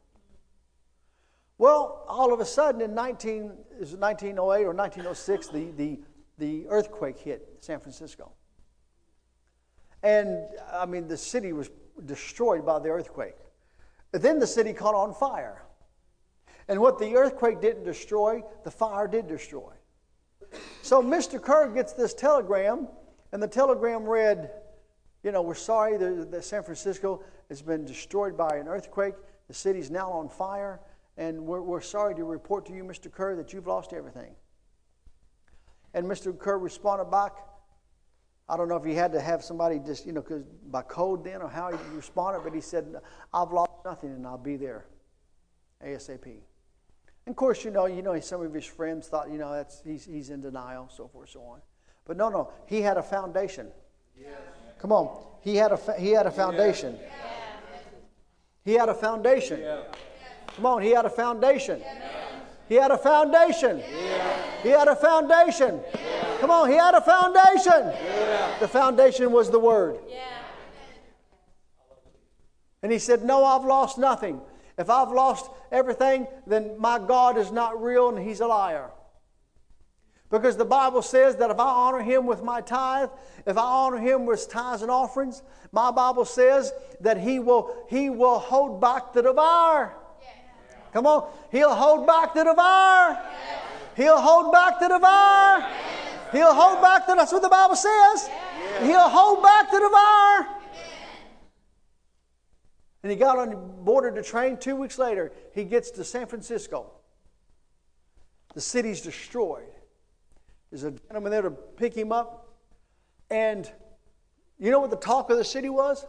Well, all of a sudden in 19, 1908 or 1906, the, the, the earthquake hit San Francisco. And I mean, the city was destroyed by the earthquake. Then the city caught on fire. And what the earthquake didn't destroy, the fire did destroy. So Mr. Kerr gets this telegram, and the telegram read, You know, we're sorry that San Francisco has been destroyed by an earthquake. The city's now on fire. And we're, we're sorry to report to you, Mr. Kerr, that you've lost everything. And Mr. Kerr responded back. I don't know if he had to have somebody just, you know, because by code then or how he responded, but he said, I've lost nothing and I'll be there ASAP. And of course, you know, you know, some of his friends thought, you know, that's, he's, he's in denial, so forth, so on. But no, no, he had a foundation. Yes. Come on, he had a, he had a foundation. Yes. He had a foundation. Yes. Come on, he had a foundation. He had a foundation. He had a foundation. Come on, he had a foundation. The foundation was the Word. And he said, No, I've lost nothing. If I've lost everything, then my God is not real and he's a liar. Because the Bible says that if I honor him with my tithe, if I honor him with tithes and offerings, my Bible says that he will, he will hold back the devourer. Come on. He'll hold back the devourer. He'll hold back the devourer. He'll hold back the, that's what the Bible says. He'll hold back the devourer. And he got on boarded the train. Two weeks later, he gets to San Francisco. The city's destroyed. There's a gentleman there to pick him up. And you know what the talk of the city was?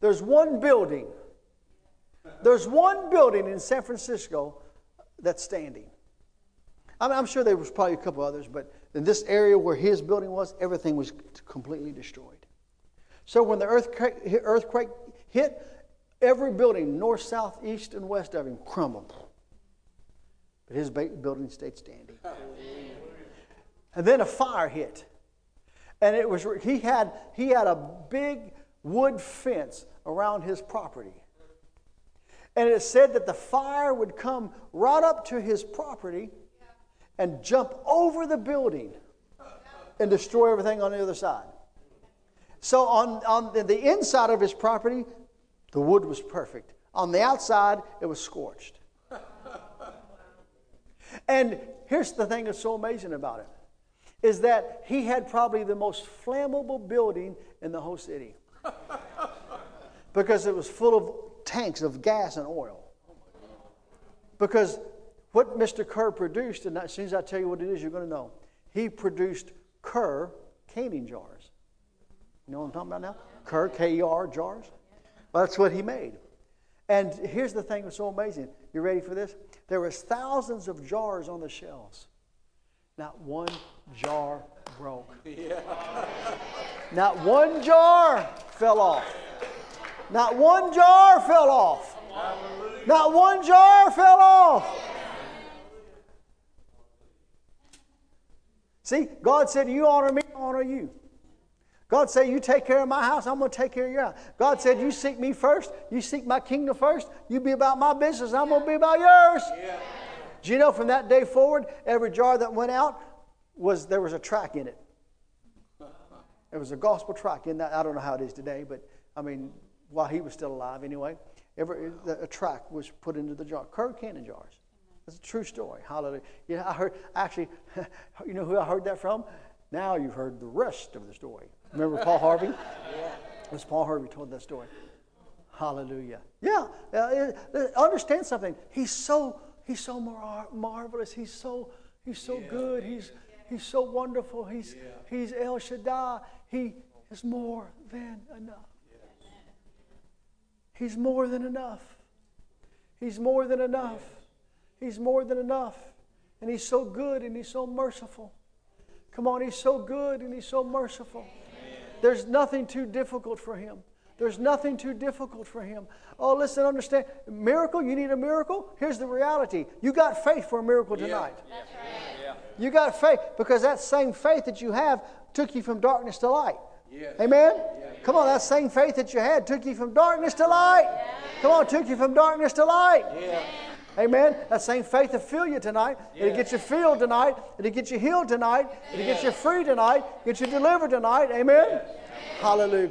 There's one building there's one building in San Francisco that's standing. I I'm sure there was probably a couple others, but in this area where his building was, everything was completely destroyed. So when the earthquake hit, every building, north, south, east, and west of him, crumbled. But his building stayed standing. And then a fire hit. And it was he had he had a big wood fence around his property. And it said that the fire would come right up to his property and jump over the building and destroy everything on the other side. So, on, on the inside of his property, the wood was perfect. On the outside, it was scorched. And here's the thing that's so amazing about it is that he had probably the most flammable building in the whole city because it was full of tanks of gas and oil. Because what Mr. Kerr produced, and as soon as I tell you what it is, you're going to know. He produced Kerr canning jars. You know what I'm talking about now? Kerr, K E R jars. Well, that's what he made. And here's the thing that's so amazing. You ready for this? There was thousands of jars on the shelves. Not one jar broke. Yeah. Not one jar fell off. Not one jar fell off. Not one jar fell off. See, God said, You honor me, I honor you. God said, You take care of my house, I'm going to take care of your house. God said, You seek me first, you seek my kingdom first, you be about my business, I'm going to be about yours. Yeah. Do you know from that day forward, every jar that went out was there was a track in it. There was a gospel track in that. I don't know how it is today, but I mean, while he was still alive anyway, every, a track was put into the jar. Kerr canning jars. That's a true story. Hallelujah. Yeah, I heard, actually, you know who I heard that from? Now you've heard the rest of the story. Remember Paul Harvey? yeah. It was Paul Harvey told that story. Hallelujah. Yeah. Uh, understand something. He's so he's so mar- marvelous. He's so he's so yeah. good. He's he's so wonderful. He's yeah. he's El Shaddai. He is more than enough. He's more than enough. He's more than enough. He's more than enough. And he's so good and he's so merciful. Come on, he's so good and he's so merciful. There's nothing too difficult for him. There's nothing too difficult for him. Oh, listen, understand. Miracle, you need a miracle? Here's the reality. You got faith for a miracle tonight. Yeah. Right. You got faith because that same faith that you have took you from darkness to light. Yes. Amen? Yeah. Come on, that same faith that you had took you from darkness to light. Yeah. Come on, took you from darkness to light. Yeah. Amen. That same faith will fill you tonight. It'll get you filled tonight. It'll get you healed tonight. It'll get you free tonight. Get you delivered tonight. Amen. Hallelujah.